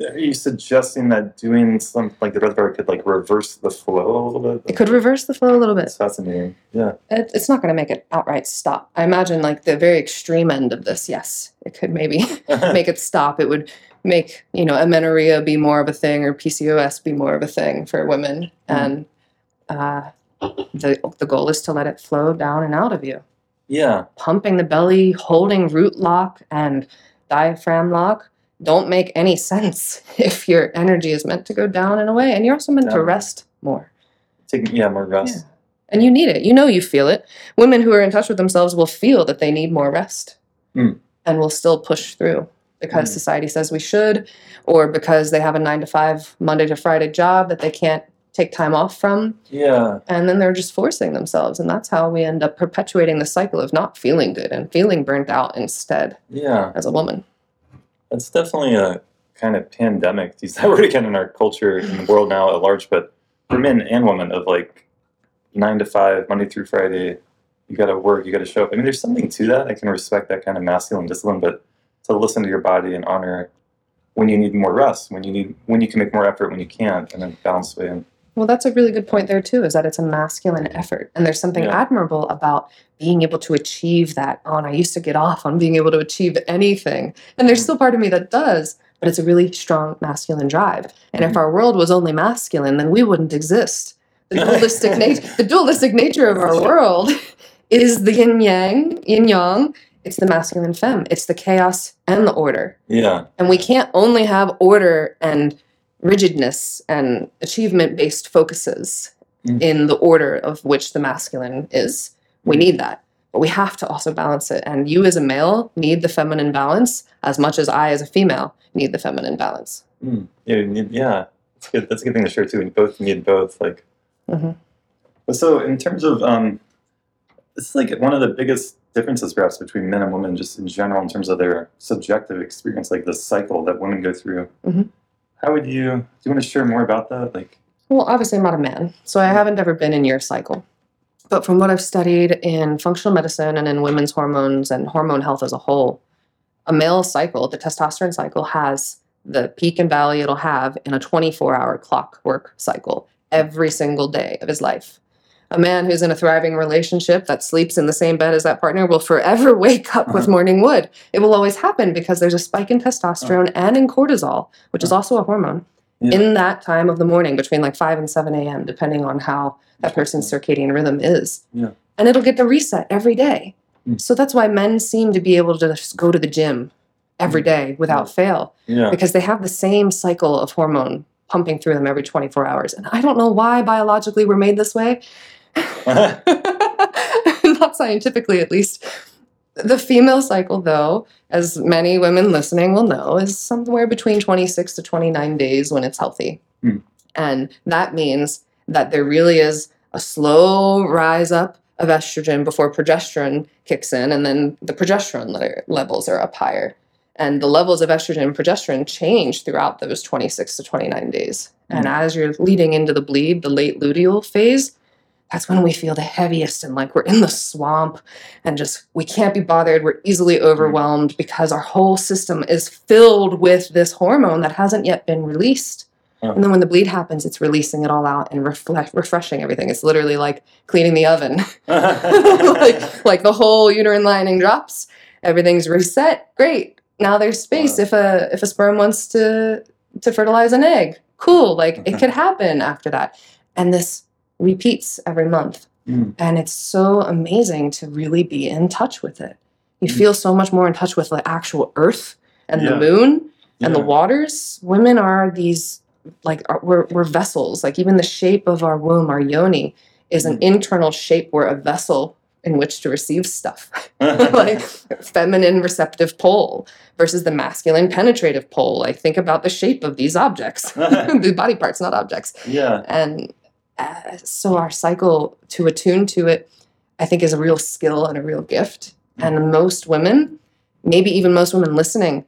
are you suggesting that doing something like the breath of fire could like reverse the flow a little bit? It could reverse the flow a little bit. It's fascinating. Yeah. It, it's not going to make it outright stop. I imagine like the very extreme end of this. Yes, it could maybe make it stop. It would make you know amenorrhea be more of a thing or PCOS be more of a thing for women, and uh, the the goal is to let it flow down and out of you. yeah. Pumping the belly, holding root lock and diaphragm lock don't make any sense if your energy is meant to go down and away, and you're also meant to rest more. Taking yeah more rest. And you need it. You know you feel it. Women who are in touch with themselves will feel that they need more rest Mm. and will still push through because Mm. society says we should, or because they have a nine to five, Monday to Friday job that they can't take time off from. Yeah. And then they're just forcing themselves. And that's how we end up perpetuating the cycle of not feeling good and feeling burnt out instead Yeah. as a woman. That's definitely a kind of pandemic, to use that word again, in our culture in the world now at large, but for men and women of like nine to five, Monday through Friday, you got to work, you got to show up. I mean, there's something to that. I can respect that kind of masculine discipline, but to listen to your body and honor when you need more rest, when you need, when you can make more effort, when you can't, and then balance way. And Well, that's a really good point there too. Is that it's a masculine effort, and there's something Yeah. admirable about being able to achieve that. On I used to get off on being able to achieve anything, and there's Mm. still part of me that does, but it's a really strong masculine drive. And if Mhm. our world was only masculine, then we wouldn't exist. The dualistic nature, the dualistic nature of our world, is the yin yang, yin yang. It's the masculine femme. It's the chaos and the order. yeah, And we can't only have order and rigidness and achievement based focuses Mm. in the order of which the masculine is. We need that. But we have to also balance it. And you, as a male, need the feminine balance as much as I, as a female, need the feminine balance. Mm. yeah, yeah. That's good. That's a good thing to share too. We both need both. Like, Mhm. So in terms of um, this is like one of the biggest differences perhaps between men and women just in general in terms of their subjective experience, like the cycle that women go through. Mhm. How would you do you want to share more about that? Like Well, obviously, I'm not a man, so I mm. haven't ever been in your cycle. But from what I've studied in functional medicine and in women's hormones and hormone health as a whole, a male cycle, the testosterone cycle, has the peak and valley it'll have in a 24 hour clockwork cycle every single day of his life. A man who's in a thriving relationship that sleeps in the same bed as that partner will forever wake up with Uh-huh. morning wood. It will always happen because there's a spike in testosterone and in cortisol, which is also a hormone Yeah. in that time of the morning between like 5 and 7 a.m., depending on how that person's circadian rhythm is. Yeah. And it'll get the reset every day. Mm. So that's why men seem to be able to just go to the gym every day without fail yeah. because they have the same cycle of hormone pumping through them every 24 hours. And I don't know why biologically we're made this way. Not scientifically, at least. The female cycle, though, as many women listening will know, is somewhere between 26 to 29 days when it's healthy. Hmm. And that means that there really is a slow rise up of estrogen before progesterone kicks in, and then the progesterone le- levels are up higher. And the levels of estrogen and progesterone change throughout those 26 to 29 days. And as you're leading into the bleed, the late luteal phase, that's when we feel the heaviest and like we're in the swamp and just we can't be bothered. We're easily mm-hmm. overwhelmed because our whole system is filled with this hormone that hasn't yet been released. Oh. And then when the bleed happens, it's releasing it all out and refreshing everything. It's literally like cleaning the oven. like, like the whole uterine lining drops, everything's reset. Great. Now there's space Wow. if a if a sperm wants to to fertilize an egg. Cool. Like it could happen after that. And this repeats every month. Mm. And it's so amazing to really be in touch with it. You Mm. feel so much more in touch with the actual earth and Yeah. the moon and the waters. Women are these like are, we're, we're vessels. Like even the shape of our womb, our yoni, is an Mm. internal shape. We're a vessel in which to receive stuff. like feminine receptive pole versus the masculine penetrative pole. Like think about the shape of these objects, the body parts, not objects. yeah. And uh, so our cycle to attune to it, I think, is a real skill and a real gift. And most women, maybe even most women listening,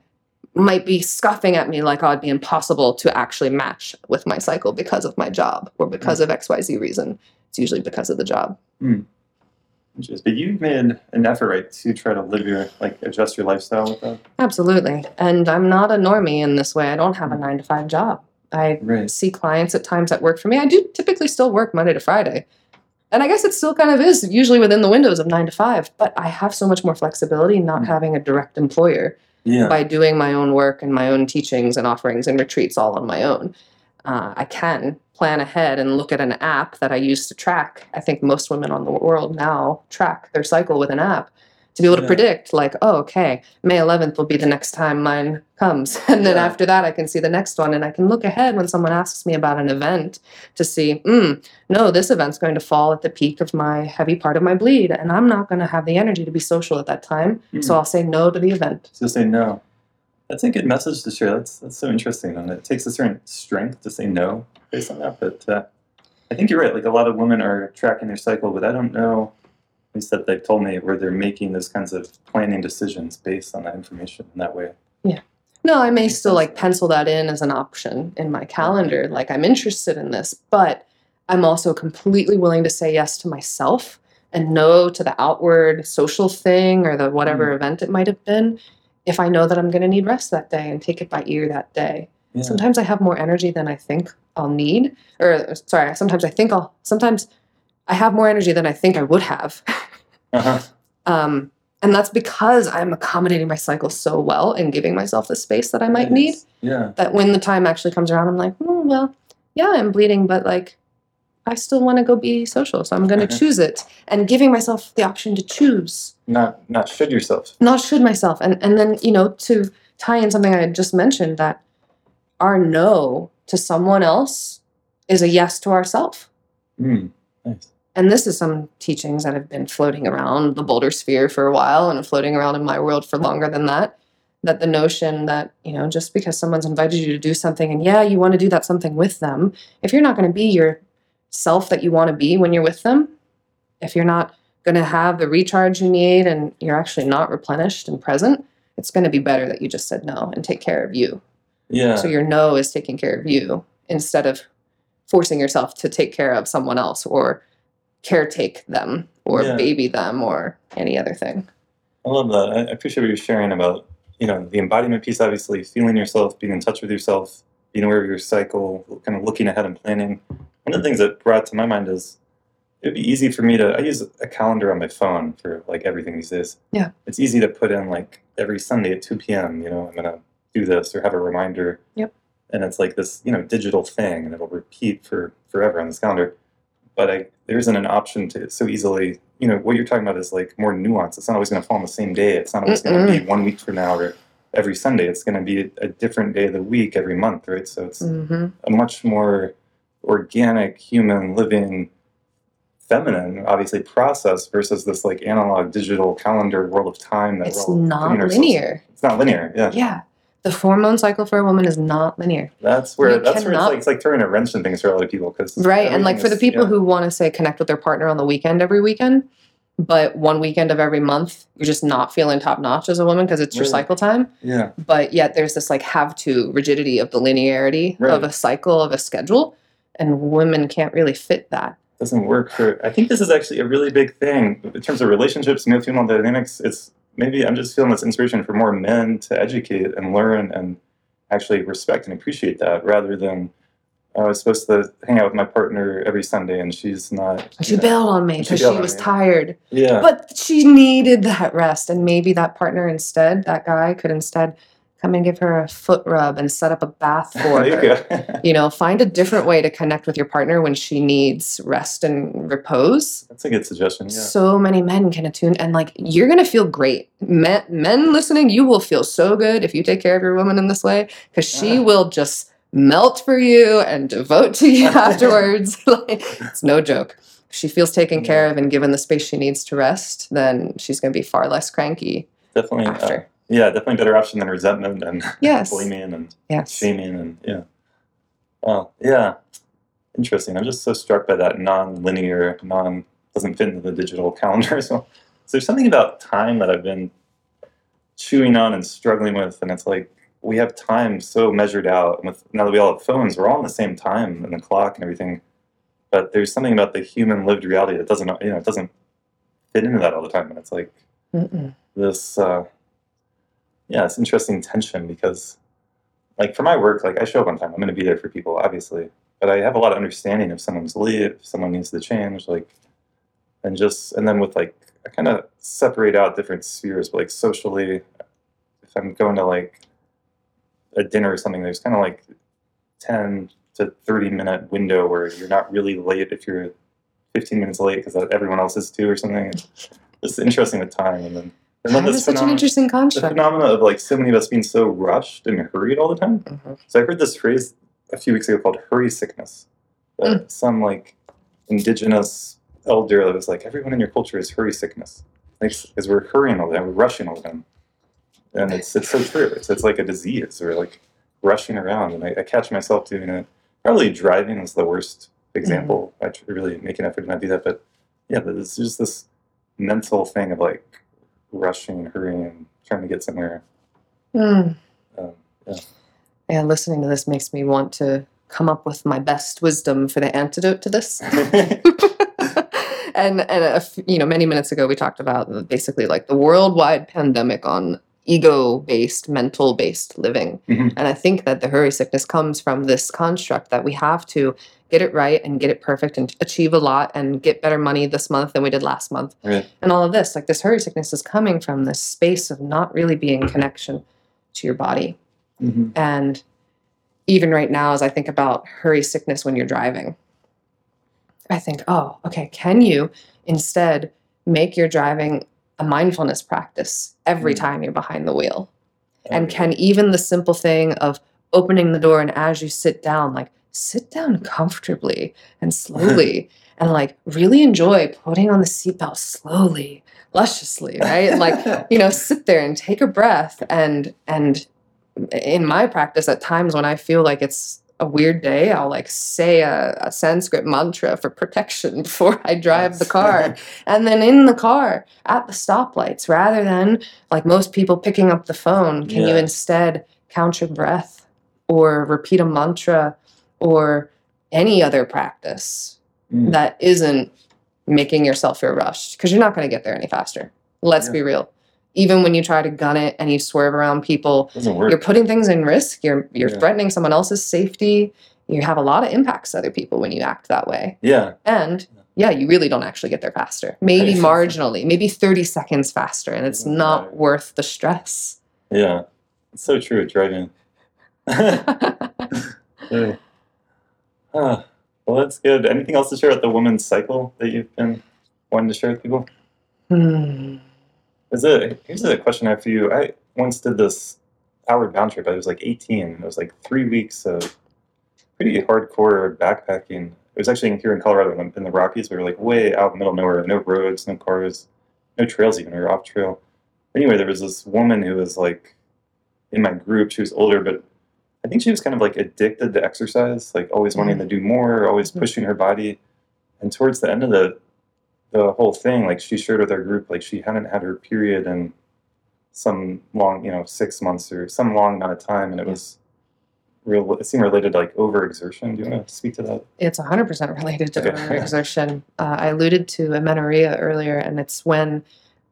might be scoffing at me like, oh, it'd be impossible to actually match with my cycle because of my job or because of XYZ reason. It's usually because of the job. Interesting. But you've made an effort, right, to try to live your, like, adjust your lifestyle with that? Absolutely. And I'm not a normie in this way. I don't have a nine to five job. I Right. see clients at times that work for me. I do typically still work Monday to Friday. And I guess it still kind of is usually within the windows of nine to five, but I have so much more flexibility not Mm. having a direct employer Yeah. by doing my own work and my own teachings and offerings and retreats all on my own. Uh, I can plan ahead and look at an app that I use to track. I think most women on the world now track their cycle with an app to be able to Yeah. predict, like, oh, okay, May 11th will be the next time mine comes. And then Yeah. after that, I can see the next one. And I can look ahead when someone asks me about an event to see, mm, no, this event's going to fall at the peak of my heavy part of my bleed. And I'm not going to have the energy to be social at that time. So Mm. I'll say no to the event. So say no. That's a good message to share. That's that's so interesting, and it takes a certain strength to say no based on that. But uh, I think you're right. Like a lot of women are tracking their cycle, but I don't know. Least that they've told me where they're making those kinds of planning decisions based on that information in that way. Yeah. No, I may still like pencil that in as an option in my calendar. Like I'm interested in this, but I'm also completely willing to say yes to myself and no to the outward social thing or the whatever mm. event it might have been if I know that I'm going to need rest that day and take it by ear that day. Yeah. Sometimes I have more energy than I think I'll need. Or sorry, sometimes I think I'll sometimes I have more energy than I think I would have. Uh-huh. Um, and that's because I'm accommodating my cycle so well and giving myself the space that I might need Yeah. that when the time actually comes around, I'm like, oh, well, yeah, I'm bleeding, but like, I still want to go be social. So I'm going to Mhm. choose it and giving myself the option to choose, Not not should yourself. not should myself. And, and then, you know, to tie in something I had just mentioned that our no to someone else is a yes to ourself. Mm. And this is some teachings that have been floating around the Boulder sphere for a while and floating around in my world for longer than that. That the notion that, you know, just because someone's invited you to do something and yeah, you want to do that something with them, if you're not going to be your self that you want to be when you're with them, if you're not going to have the recharge you need and you're actually not replenished and present, it's going to be better that you just said no and take care of you. Yeah. So your no is taking care of you instead of forcing yourself to take care of someone else or caretake them or Yeah. baby them or any other thing. I love that. I appreciate what you're sharing about, you know, the embodiment piece, obviously, feeling yourself, being in touch with yourself, being aware of your cycle, kind of looking ahead and planning. One of the things that brought to my mind is it'd be easy for me to, I use a calendar on my phone for like everything these days. Yeah. It's easy to put in like every Sunday at 2 p.m., you know, I'm going to do this or have a reminder. Yep. And it's like this, you know, digital thing and it'll repeat for forever on this calendar. But I, there isn't an option to so easily you know what you're talking about is like more nuance. It's not always going to fall on the same day. It's not always going to be one week from now or every Sunday. It's going to be a different day of the week every month, right? So it's hmm a much more organic, human, living, feminine, obviously process versus this like analog digital calendar world of time that It's not linear. It's not linear. Yeah, Yeah. The hormone cycle for a woman is not linear. that's where You that's where it's like it's like throwing a wrench in things for a lot of people because Right. And like for the people who want to say connect with their partner on the weekend every weekend, but one weekend of every month, you're just not feeling top notch as a woman because it's your cycle time. yeah but yet there's this like have to rigidity of the linearity Right. of a cycle of a schedule and women can't really fit that doesn't work for i think this is actually a really big thing in terms of relationships male female dynamics it's maybe i'm just feeling this inspiration for more men to educate and learn and actually respect and appreciate that rather than "Oh, i was supposed to hang out with my partner every sunday and she's not she know." bailed on me because she, on was me. tired yeah but she needed that rest and maybe that partner instead that guy could instead come and give her a foot rub and set up a bath for her. you you know find a different way to connect with your partner when she needs rest and repose. That's a good suggestion yeah. So many men can attune and like you're gonna feel great. Men, men listening you will feel so good if you take care of your woman in this way because she Uh. will just melt for you and devote to you afterwards. Like it's no joke. If she feels taken care of and given the space she needs to rest then she's gonna be far less cranky definitely uh, after yeah definitely better option than resentment and yes blaming and yes shaming and yeah. Oh, yeah. Interesting. I'm just so struck by that non-linear, non doesn't fit into the digital calendar as well. So there's something about time that I've been chewing on and struggling with, and it's like we have time so measured out. And with now that we all have phones, we're all on the same time and the clock and everything. But there's something about the human lived reality that doesn't, you know, it doesn't fit into that all the time. And it's like Mm-mm. this, uh, yeah, it's interesting tension because, like, for my work, like, I show up on time. I'm going to be there for people, obviously. But I have a lot of understanding if someone's late, if someone needs to change, like, and just, and then with like, I kind of separate out different spheres, but like socially, if I'm going to like a dinner or something, there's kind of like 10 to 30 minute window where you're not really late if you're 15 minutes late because everyone else is too or something. It's, it's interesting with time. And then, and That is such an interesting the construct. phenomena of like so many of us being so rushed and hurried all the time. Mhm. So I heard this phrase a few weeks ago called hurry sickness. Hmm. some like indigenous elder that was like, everyone in your culture is hurry sickness. Like, because we're hurrying all the time, we're rushing all the time. And it's it's so true. It's it's like a disease. We're like rushing around, and I, I catch myself doing it. Probably driving is the worst example. I tr- really make an effort to not do that, but yeah, there's just this mental thing of like rushing, and hurrying, trying to get somewhere. Mm. Um, Yeah, And listening to this makes me want to come up with my best wisdom for the antidote to this. and and a f- you know, many minutes ago we talked about basically like the worldwide pandemic on ego-based, mental-based living. Mhm. And I think that the hurry sickness comes from this construct that we have to get it right and get it perfect and achieve a lot and get better money this month than we did last month right. and all of this like this hurry sickness is coming from this space of not really being in connection to your body Mhm. and even right now, as I think about hurry sickness when you're driving, I think, oh, okay, can you instead make your driving a mindfulness practice every Mm. time you're behind the wheel? And can even the simple thing of opening the door and as you sit down, like sit down comfortably and slowly and like really enjoy putting on the seatbelt slowly, lusciously, right? Like you know sit there and take a breath and and in my practice at times when i feel like it's a weird day i'll like say a, a sanskrit mantra for protection before i drive the car. And then in the car at the stoplights rather than like most people picking up the phone can you instead count your breath or repeat a mantra or any other practice Mm. that isn't making yourself feel rushed? Because you're not going to get there any faster. Let's Yeah. be real even when you try to gun it and you swerve around people you're putting things in risk you're you're Yeah. threatening someone else's safety you have a lot of impacts to other people when you act that way yeah. and yeah you really don't actually get there faster maybe marginally maybe 30 seconds faster and it's not worth the stress Yeah. It's so true driving. Yeah. Well, that's good. Anything else to share about the woman's cycle that you've been wanting to share with people? Hmm. Is it here's a question I have for you. I once did this outward bound trip. I was like 18. It was like three weeks of pretty hardcore backpacking. It was actually here in Colorado in the, Rockies. We were like way out in the middle of nowhere. No roads, no cars, no trails even. We were off trail. Anyway, there was this woman who was like in my group. She was older, but I think she was kind of like addicted to exercise, like always wanting to do more, always Mhm. pushing her body. And towards the end of the the whole thing, like she shared with our group, like she hadn't had her period in some long, you know, six months or some long amount of time, and it Yeah. was real. It seemed related to like overexertion. Do you want to speak to that? It's 100% related to Okay. overexertion. Uh, I alluded to amenorrhea earlier, and it's when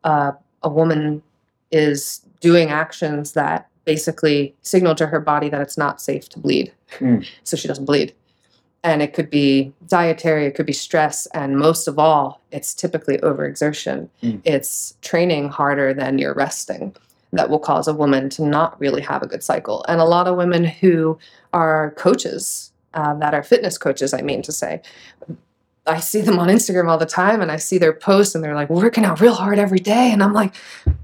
uh, a woman is doing actions that basically signal to her body that it's not safe to bleed. Mm. So she doesn't bleed. And it could be dietary, it could be stress, and most of all, it's typically overexertion. Mm. It's training harder than you're resting that will cause a woman to not really have a good cycle. And a lot of women who are coaches, uh, that are fitness coaches, I mean to say, I see them on Instagram all the time and I see their posts and they're like working out real hard every day. And I'm like,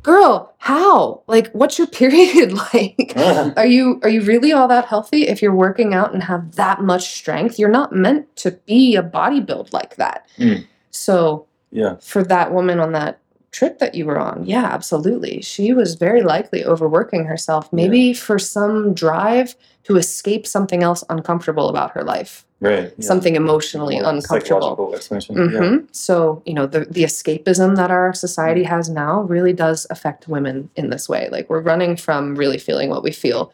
girl, how? Like, what's your period like? are you are you really all that healthy if you're working out and have that much strength? You're not meant to be a bodybuild like that. Mm. So yeah. for that woman on that trip that you were on, yeah, absolutely. She was very likely overworking herself, maybe for some drive to escape something else uncomfortable about her life, Right. yeah. something emotionally More uncomfortable. Psychological explanation. hmm So, you know, the, the escapism that our society has now really does affect women in this way. Like, we're running from really feeling what we feel.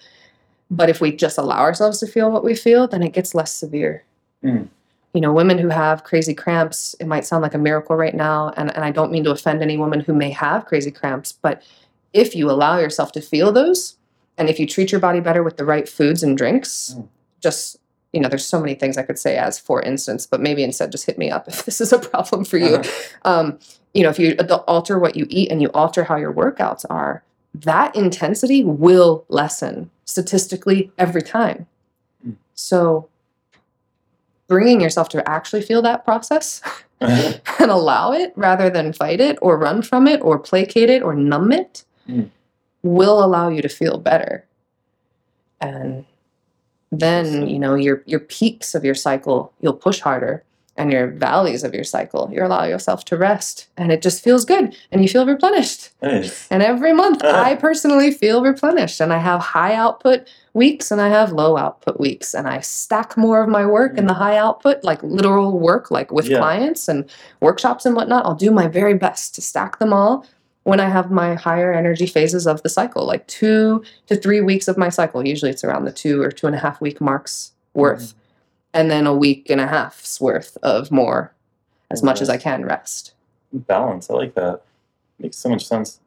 But if we just allow ourselves to feel what we feel, then it gets less severe. Mm. you know, women who have crazy cramps, it might sound like a miracle right now. And, and I don't mean to offend any woman who may have crazy cramps, but if you allow yourself to feel those, and if you treat your body better with the right foods and drinks, Mm. just, you know, there's so many things I could say as for instance, but maybe instead just hit me up if this is a problem for you. Uh-huh. Um, you know, if you alter what you eat and you alter how your workouts are, that intensity will lessen statistically every time. Mm. So, bringing yourself to actually feel that process Uh-huh. and allow it rather than fight it or run from it or placate it or numb it Mm. will allow you to feel better. And then, you know, your your peaks of your cycle, you'll push harder and your valleys of your cycle, you allow yourself to rest and it just feels good and you feel replenished. nice. And every month Uh-huh. I personally feel replenished and I have high output weeks and I have low output weeks and I stack more of my work in the high output, like literal work, like with Yeah. clients and workshops and whatnot. I'll do my very best to stack them all when I have my higher energy phases of the cycle, like two to three weeks of my cycle. Usually it's around the two or two and a half week marks worth. And then a week and a half's worth of more as much as I can rest. balance. I like that. Makes so much sense.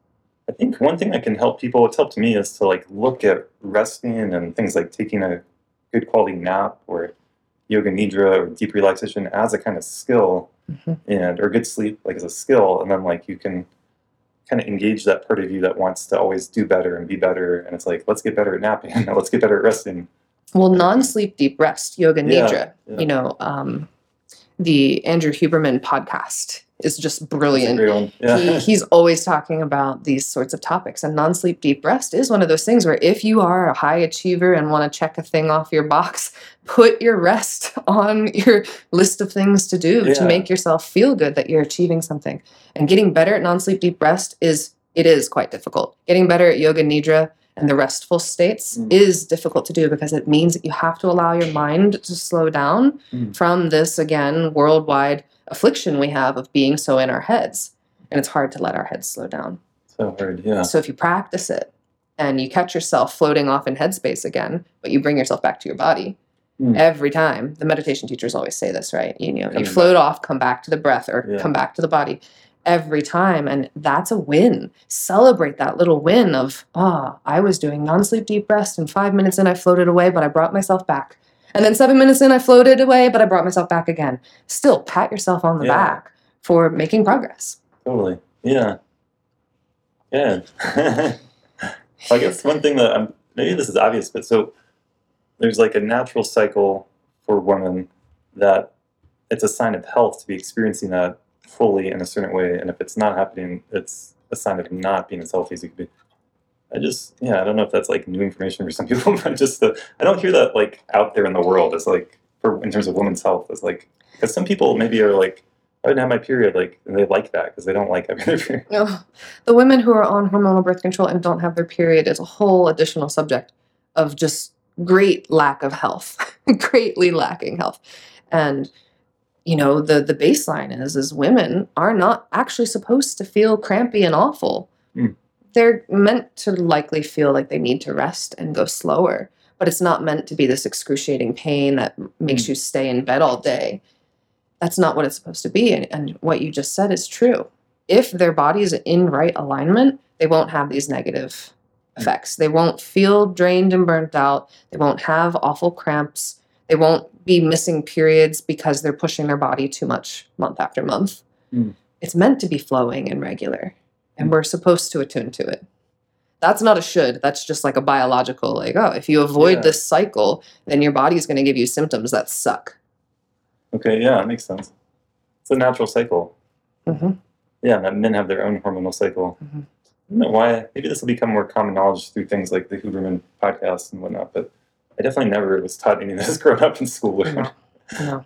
I think one thing that can help people, what's helped me, is to like look at resting and things like taking a good quality nap or yoga nidra or deep relaxation as a kind of skill Mhm. and or good sleep like as a skill and then like you can kind of engage that part of you that wants to always do better and be better and it's like let's get better at napping let's get better at resting Well, non-sleep deep rest, yoga Yeah, nidra. yeah. You know, um, the Andrew Huberman podcast is just brilliant. yeah He, he's always talking about these sorts of topics, and non-sleep deep rest is one of those things where if you are a high achiever and want to check a thing off your box, put your rest on your list of things to do to make yourself feel good that you're achieving something. And getting better at non-sleep deep rest is it is quite difficult. Getting better at yoga nidra and the restful states Mm. is difficult to do because it means that you have to allow your mind to slow down Mm. from this again worldwide affliction we have of being so in our heads and it's hard to let our heads slow down so hard yeah so if you practice it and you catch yourself floating off in headspace again but you bring yourself back to your body Mm. every time the meditation teachers always say this right you know you float off come back to the breath or Yeah. come back to the body every time and that's a win celebrate that little win of ah i was doing non-sleep deep rest and five minutes in i floated away but i brought myself back and then seven minutes in i floated away but i brought myself back again still pat yourself on the Yeah. back for making progress Totally. Yeah. Yeah. I guess one thing that I'm maybe this is obvious, but so there's like a natural cycle for women that it's a sign of health to be experiencing that fully in a certain way, and if it's not happening, it's a sign of not being as healthy as you could be. I just yeah, I don't know if that's like new information for some people, but just the, I don't hear that like out there in the world as like for in terms of women's health as like because some people maybe are like I didn't have my period, like, and they like that because they don't like having their period. Ugh. the women who are on hormonal birth control and don't have their period is a whole additional subject of just great lack of health, greatly lacking health. And you know, the the baseline is is women are not actually supposed to feel crampy and awful. Mm. They're meant to likely feel like they need to rest and go slower, but it's not meant to be this excruciating pain that makes Mm. you stay in bed all day. That's not what it's supposed to be. And, and what you just said is true if their body is in right alignment, they won't have these negative effects. They won't feel drained and burnt out. They won't have awful cramps. They won't be missing periods because they're pushing their body too much month after month. Mm. It's meant to be flowing and regular, and we're supposed to attune to it. That's not a should. That's just like a biological, like, oh, if you avoid Yeah. this cycle, then your body's going to give you symptoms that suck. Okay, yeah, that makes sense. It's a natural cycle. hmm Yeah, that men have their own hormonal cycle. Mhm. I don't know why. Maybe this will become more common knowledge through things like the Huberman podcast and whatnot. But I definitely never was taught any of this growing up in school. No. No.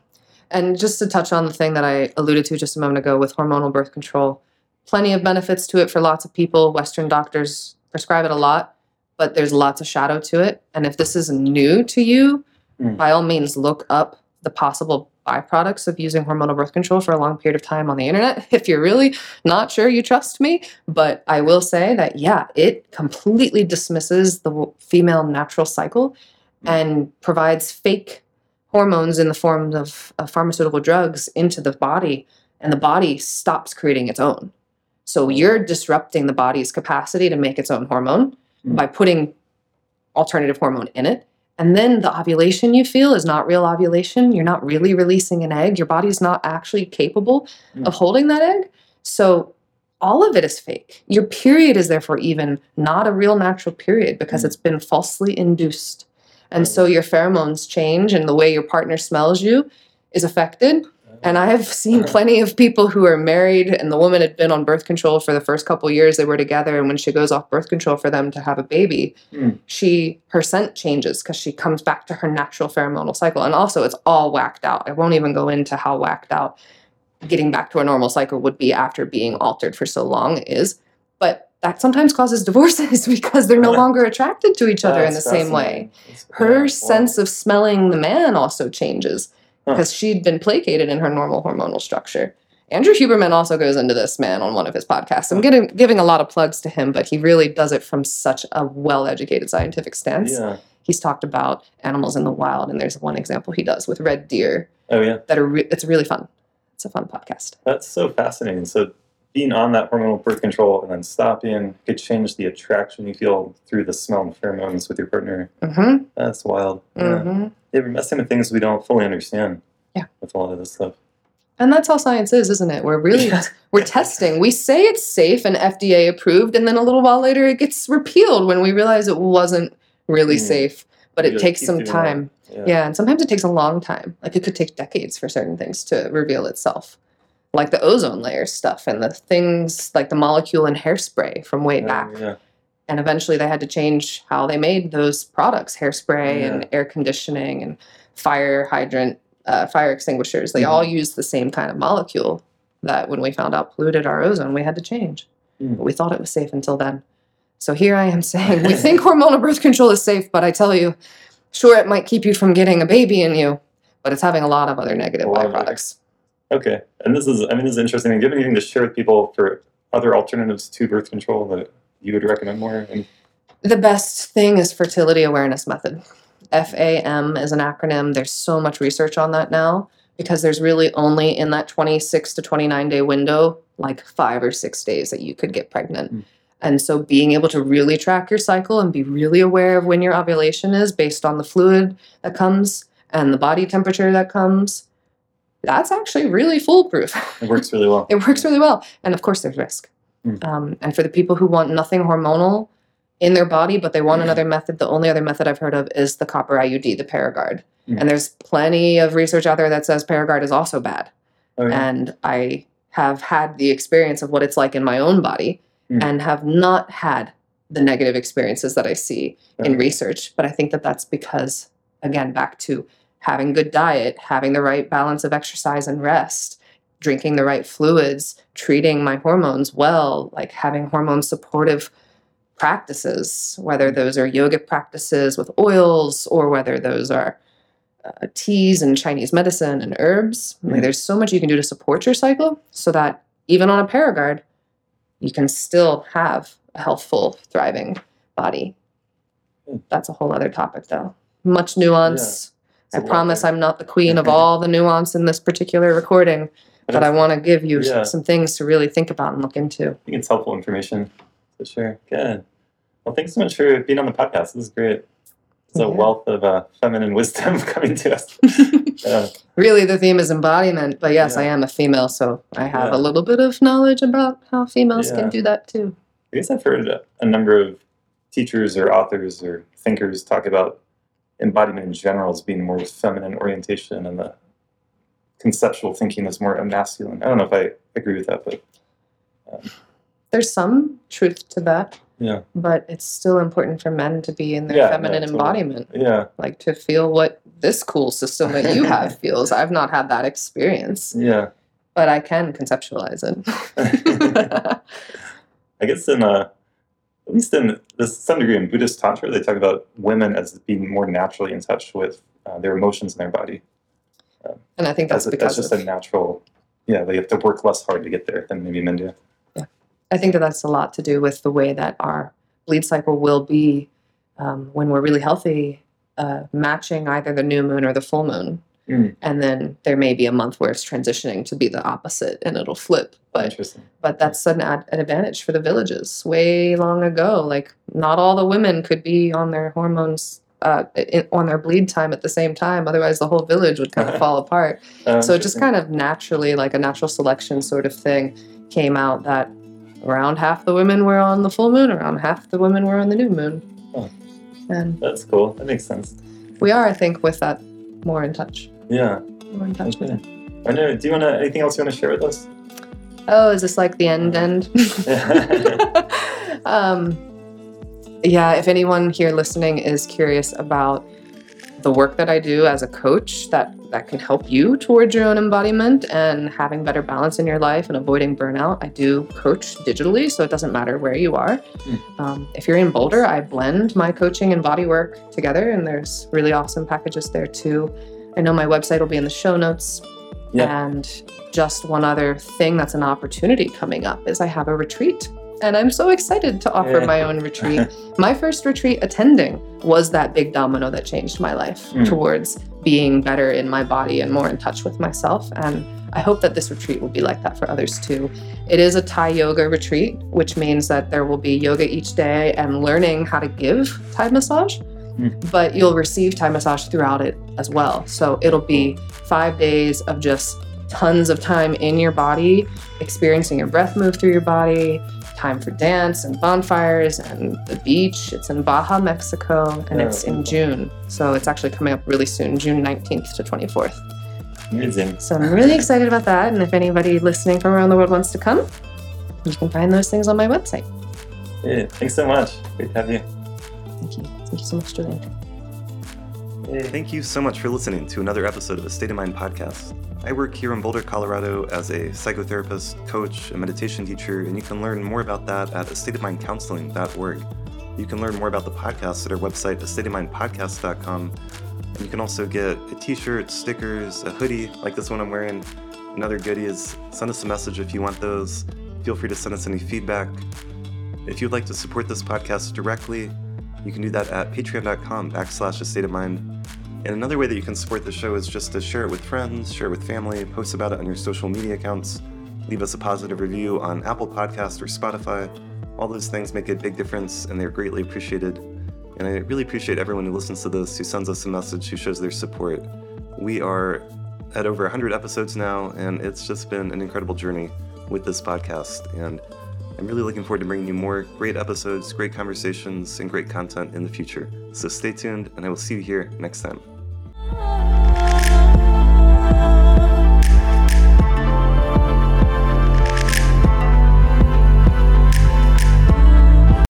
And just to touch on the thing that I alluded to just a moment ago with hormonal birth control, plenty of benefits to it for lots of people. Western doctors prescribe it a lot, but there's lots of shadow to it. And if this is new to you, Mm. by all means, look up the possible byproducts of using hormonal birth control for a long period of time on the internet. If you're really not sure you trust me, but I will say that, yeah, it completely dismisses the female natural cycle and provides fake hormones in the form of, of pharmaceutical drugs into the body, and the body stops creating its own. So you're disrupting the body's capacity to make its own hormone Mm. by putting alternative hormone in it. And then the ovulation you feel is not real ovulation. You're not really releasing an egg. Your body's not actually capable Mm. of holding that egg. So all of it is fake. Your period is therefore even not a real natural period because Mm. it's been falsely induced. And so your pheromones change and the way your partner smells you is affected. And I have seen plenty of people who are married and the woman had been on birth control for the first couple years they were together and when she goes off birth control for them to have a baby, Mm. she her scent changes because she comes back to her natural pheromonal cycle. And also it's all whacked out. I won't even go into how whacked out getting back to a normal cycle would be after being altered for so long is. But that sometimes causes divorces because they're no longer attracted to each other in the same way her sense of smelling the man also changes because she'd been placated in her normal hormonal structure. Andrew Huberman also goes into this man on one of his podcasts. I'm getting, giving a lot of plugs to him, but he really does it from such a well educated scientific stance. Yeah. He's talked about animals in the wild, and there's one example he does with red deer Oh yeah. that are re- it's really fun. It's a fun podcast. That's so fascinating. So being on that hormonal birth control and then stopping could change the attraction you feel through the smell and pheromones with your partner. Mm-hmm. That's wild. Yeah. Mm-hmm. yeah, we're messing with things we don't fully understand. Yeah. With a lot of this stuff. And that's how science is, isn't it? We're really we're testing. We say it's safe and FDA approved, and then a little while later it gets repealed when we realize it wasn't really Mm. safe. But We it takes some time. Yeah. Yeah, and sometimes it takes a long time. Like it could take decades for certain things to reveal itself. Like the ozone layer stuff and the things like the molecule in hairspray from way Oh, back. yeah. And eventually they had to change how they made those products, hairspray Yeah. and air conditioning and fire hydrant, uh, fire extinguishers. They all use the same kind of molecule that when we found out polluted our ozone, we had to change. Mm. But we thought it was safe until then. So here I am saying we think hormonal birth control is safe, but I tell you, sure, it might keep you from getting a baby in you, but it's having a lot of other negative A lot of byproducts. Okay. And this is I mean this is interesting. Do you have anything to share with people for other alternatives to birth control that you would recommend more? And The best thing is fertility awareness method. FAM is an acronym. There's so much research on that now because there's really only in that 26 to 29 day window like 5 or 6 days that you could get pregnant. Mm. And so being able to really track your cycle and be really aware of when your ovulation is based on the fluid that comes and the body temperature that comes, that's actually really foolproof. it works really well. It works really well. And of course, there's risk. Mm. Um, and for the people who want nothing hormonal in their body, but they want Mm. another method, the only other method I've heard of is the copper IUD, the Paragard. Mm. And there's plenty of research out there that says Paragard is also bad. Oh, yeah. And I have had the experience of what it's like in my own body Mm. and have not had the negative experiences that I see in Okay. research. But I think that that's because, again, back to having good diet, having the right balance of exercise and rest, drinking the right fluids, treating my hormones well, like having hormone supportive practices, whether those are yoga practices with oils or whether those are uh, teas and Chinese medicine and herbs. Like, there's so much you can do to support your cycle so that even on a Paragard, you can still have a healthful, thriving body. Mm. That's a whole other topic, though. Much nuance. It's I a promise. I'm not the queen of all the nuance in this particular recording, But but I want to give you Yeah. some things to really think about and look into. I think it's helpful information for sure. Good. Well, thanks so much for being on the podcast. This is great. It's a wealth of uh, feminine wisdom coming to us. Yeah. really, the theme is embodiment, but yes, Yeah. I am a female, so I have Yeah. a little bit of knowledge about how females Yeah. can do that too. I guess I've heard a number of teachers or authors or thinkers talk about embodiment in general as being more feminine orientation and the conceptual thinking is more masculine. I don't know if I agree with that, but There's some truth to that, yeah. but it's still important for men to be in their Yeah, feminine totally. embodiment. Yeah. like to feel what this cool system that you have feels. I've not had that experience, Yeah. but I can conceptualize it. I guess in uh, at least in this some degree in Buddhist tantra, they talk about women as being more naturally in touch with uh, their emotions in their body. and I think that's because that's just a natural. Yeah, they have to work less hard to get there than maybe men do. Yeah, I think that that's a lot to do with the way that our bleed cycle will be um, when we're really healthy uh, matching either the new moon or the full moon. Mm. And then there may be a month where it's transitioning to be the opposite and it'll flip. But but that's an, ad- an advantage for the villages way long ago like not all the women could be on their hormones uh, i on their bleed time at the same time otherwise the whole village would kind of fall apart Oh, so it just kind of naturally like a natural selection sort of thing came out that around half the women were on the full moon around half the women were on the new moon Oh. and That's cool. That makes sense. we are i think with that more in touch Yeah. more in touch with it I know. Do you want to? Anything else you want to share with us? oh is this like the end end um, yeah, if anyone here listening is curious about the work that I do as a coach that that can help you towards your own embodiment and having better balance in your life and avoiding burnout, I do coach digitally, so it doesn't matter where you are. Mm. Um, if you're in Boulder, I blend my coaching and body work together, and there's really awesome packages there too. I know my website will be in the show notes. Yeah. And just one other thing that's an opportunity coming up is I have a retreat. And I'm so excited to offer Yeah. my own retreat. my first retreat attending was that big domino that changed my life Mm. towards being better in my body and more in touch with myself. And I hope that this retreat will be like that for others too. It is a Thai yoga retreat, which means that there will be yoga each day and learning how to give Thai massage. Mm. But you'll receive Thai massage throughout it as well. So it'll be five days of just tons of time in your body, experiencing your breath move through your body, time for dance and bonfires and the beach. It's in Baja, Mexico, and it's in. June. So it's actually coming up really soon, June 19th to 24th. Amazing. So I'm really excited about that. And if anybody listening from around the world wants to come, you can find those things on my website. Yeah, thanks so much. Great to have you. Thank you. Thank you so much, Julian. Thank you so much for listening to another episode of the State of Mind podcast. I work here in Boulder, Colorado as a psychotherapist, coach, and meditation teacher, and you can learn more about that at stateofmindcounseling.org. You can learn more about the podcast at our website, stateofmindpodcast.com. And you can also get a t shirt, stickers, a hoodie like this one I'm wearing, and other goodies. Send us a message if you want those. Feel free to send us any feedback. If you'd like to support this podcast directly, you can do that at patreon.com backslash a state of mind. And another way that you can support the show is just to share it with friends, share it with family, post about it on your social media accounts, leave us a positive review on Apple Podcast or Spotify. All those things make a big difference and they're greatly appreciated. And I really appreciate everyone who listens to this, who sends us a message, who shows their support. We are at over 100 episodes now, and it's just been an incredible journey with this podcast. And I'm really looking forward to bringing you more great episodes, great conversations, and great content in the future. So stay tuned, and I will see you here next time.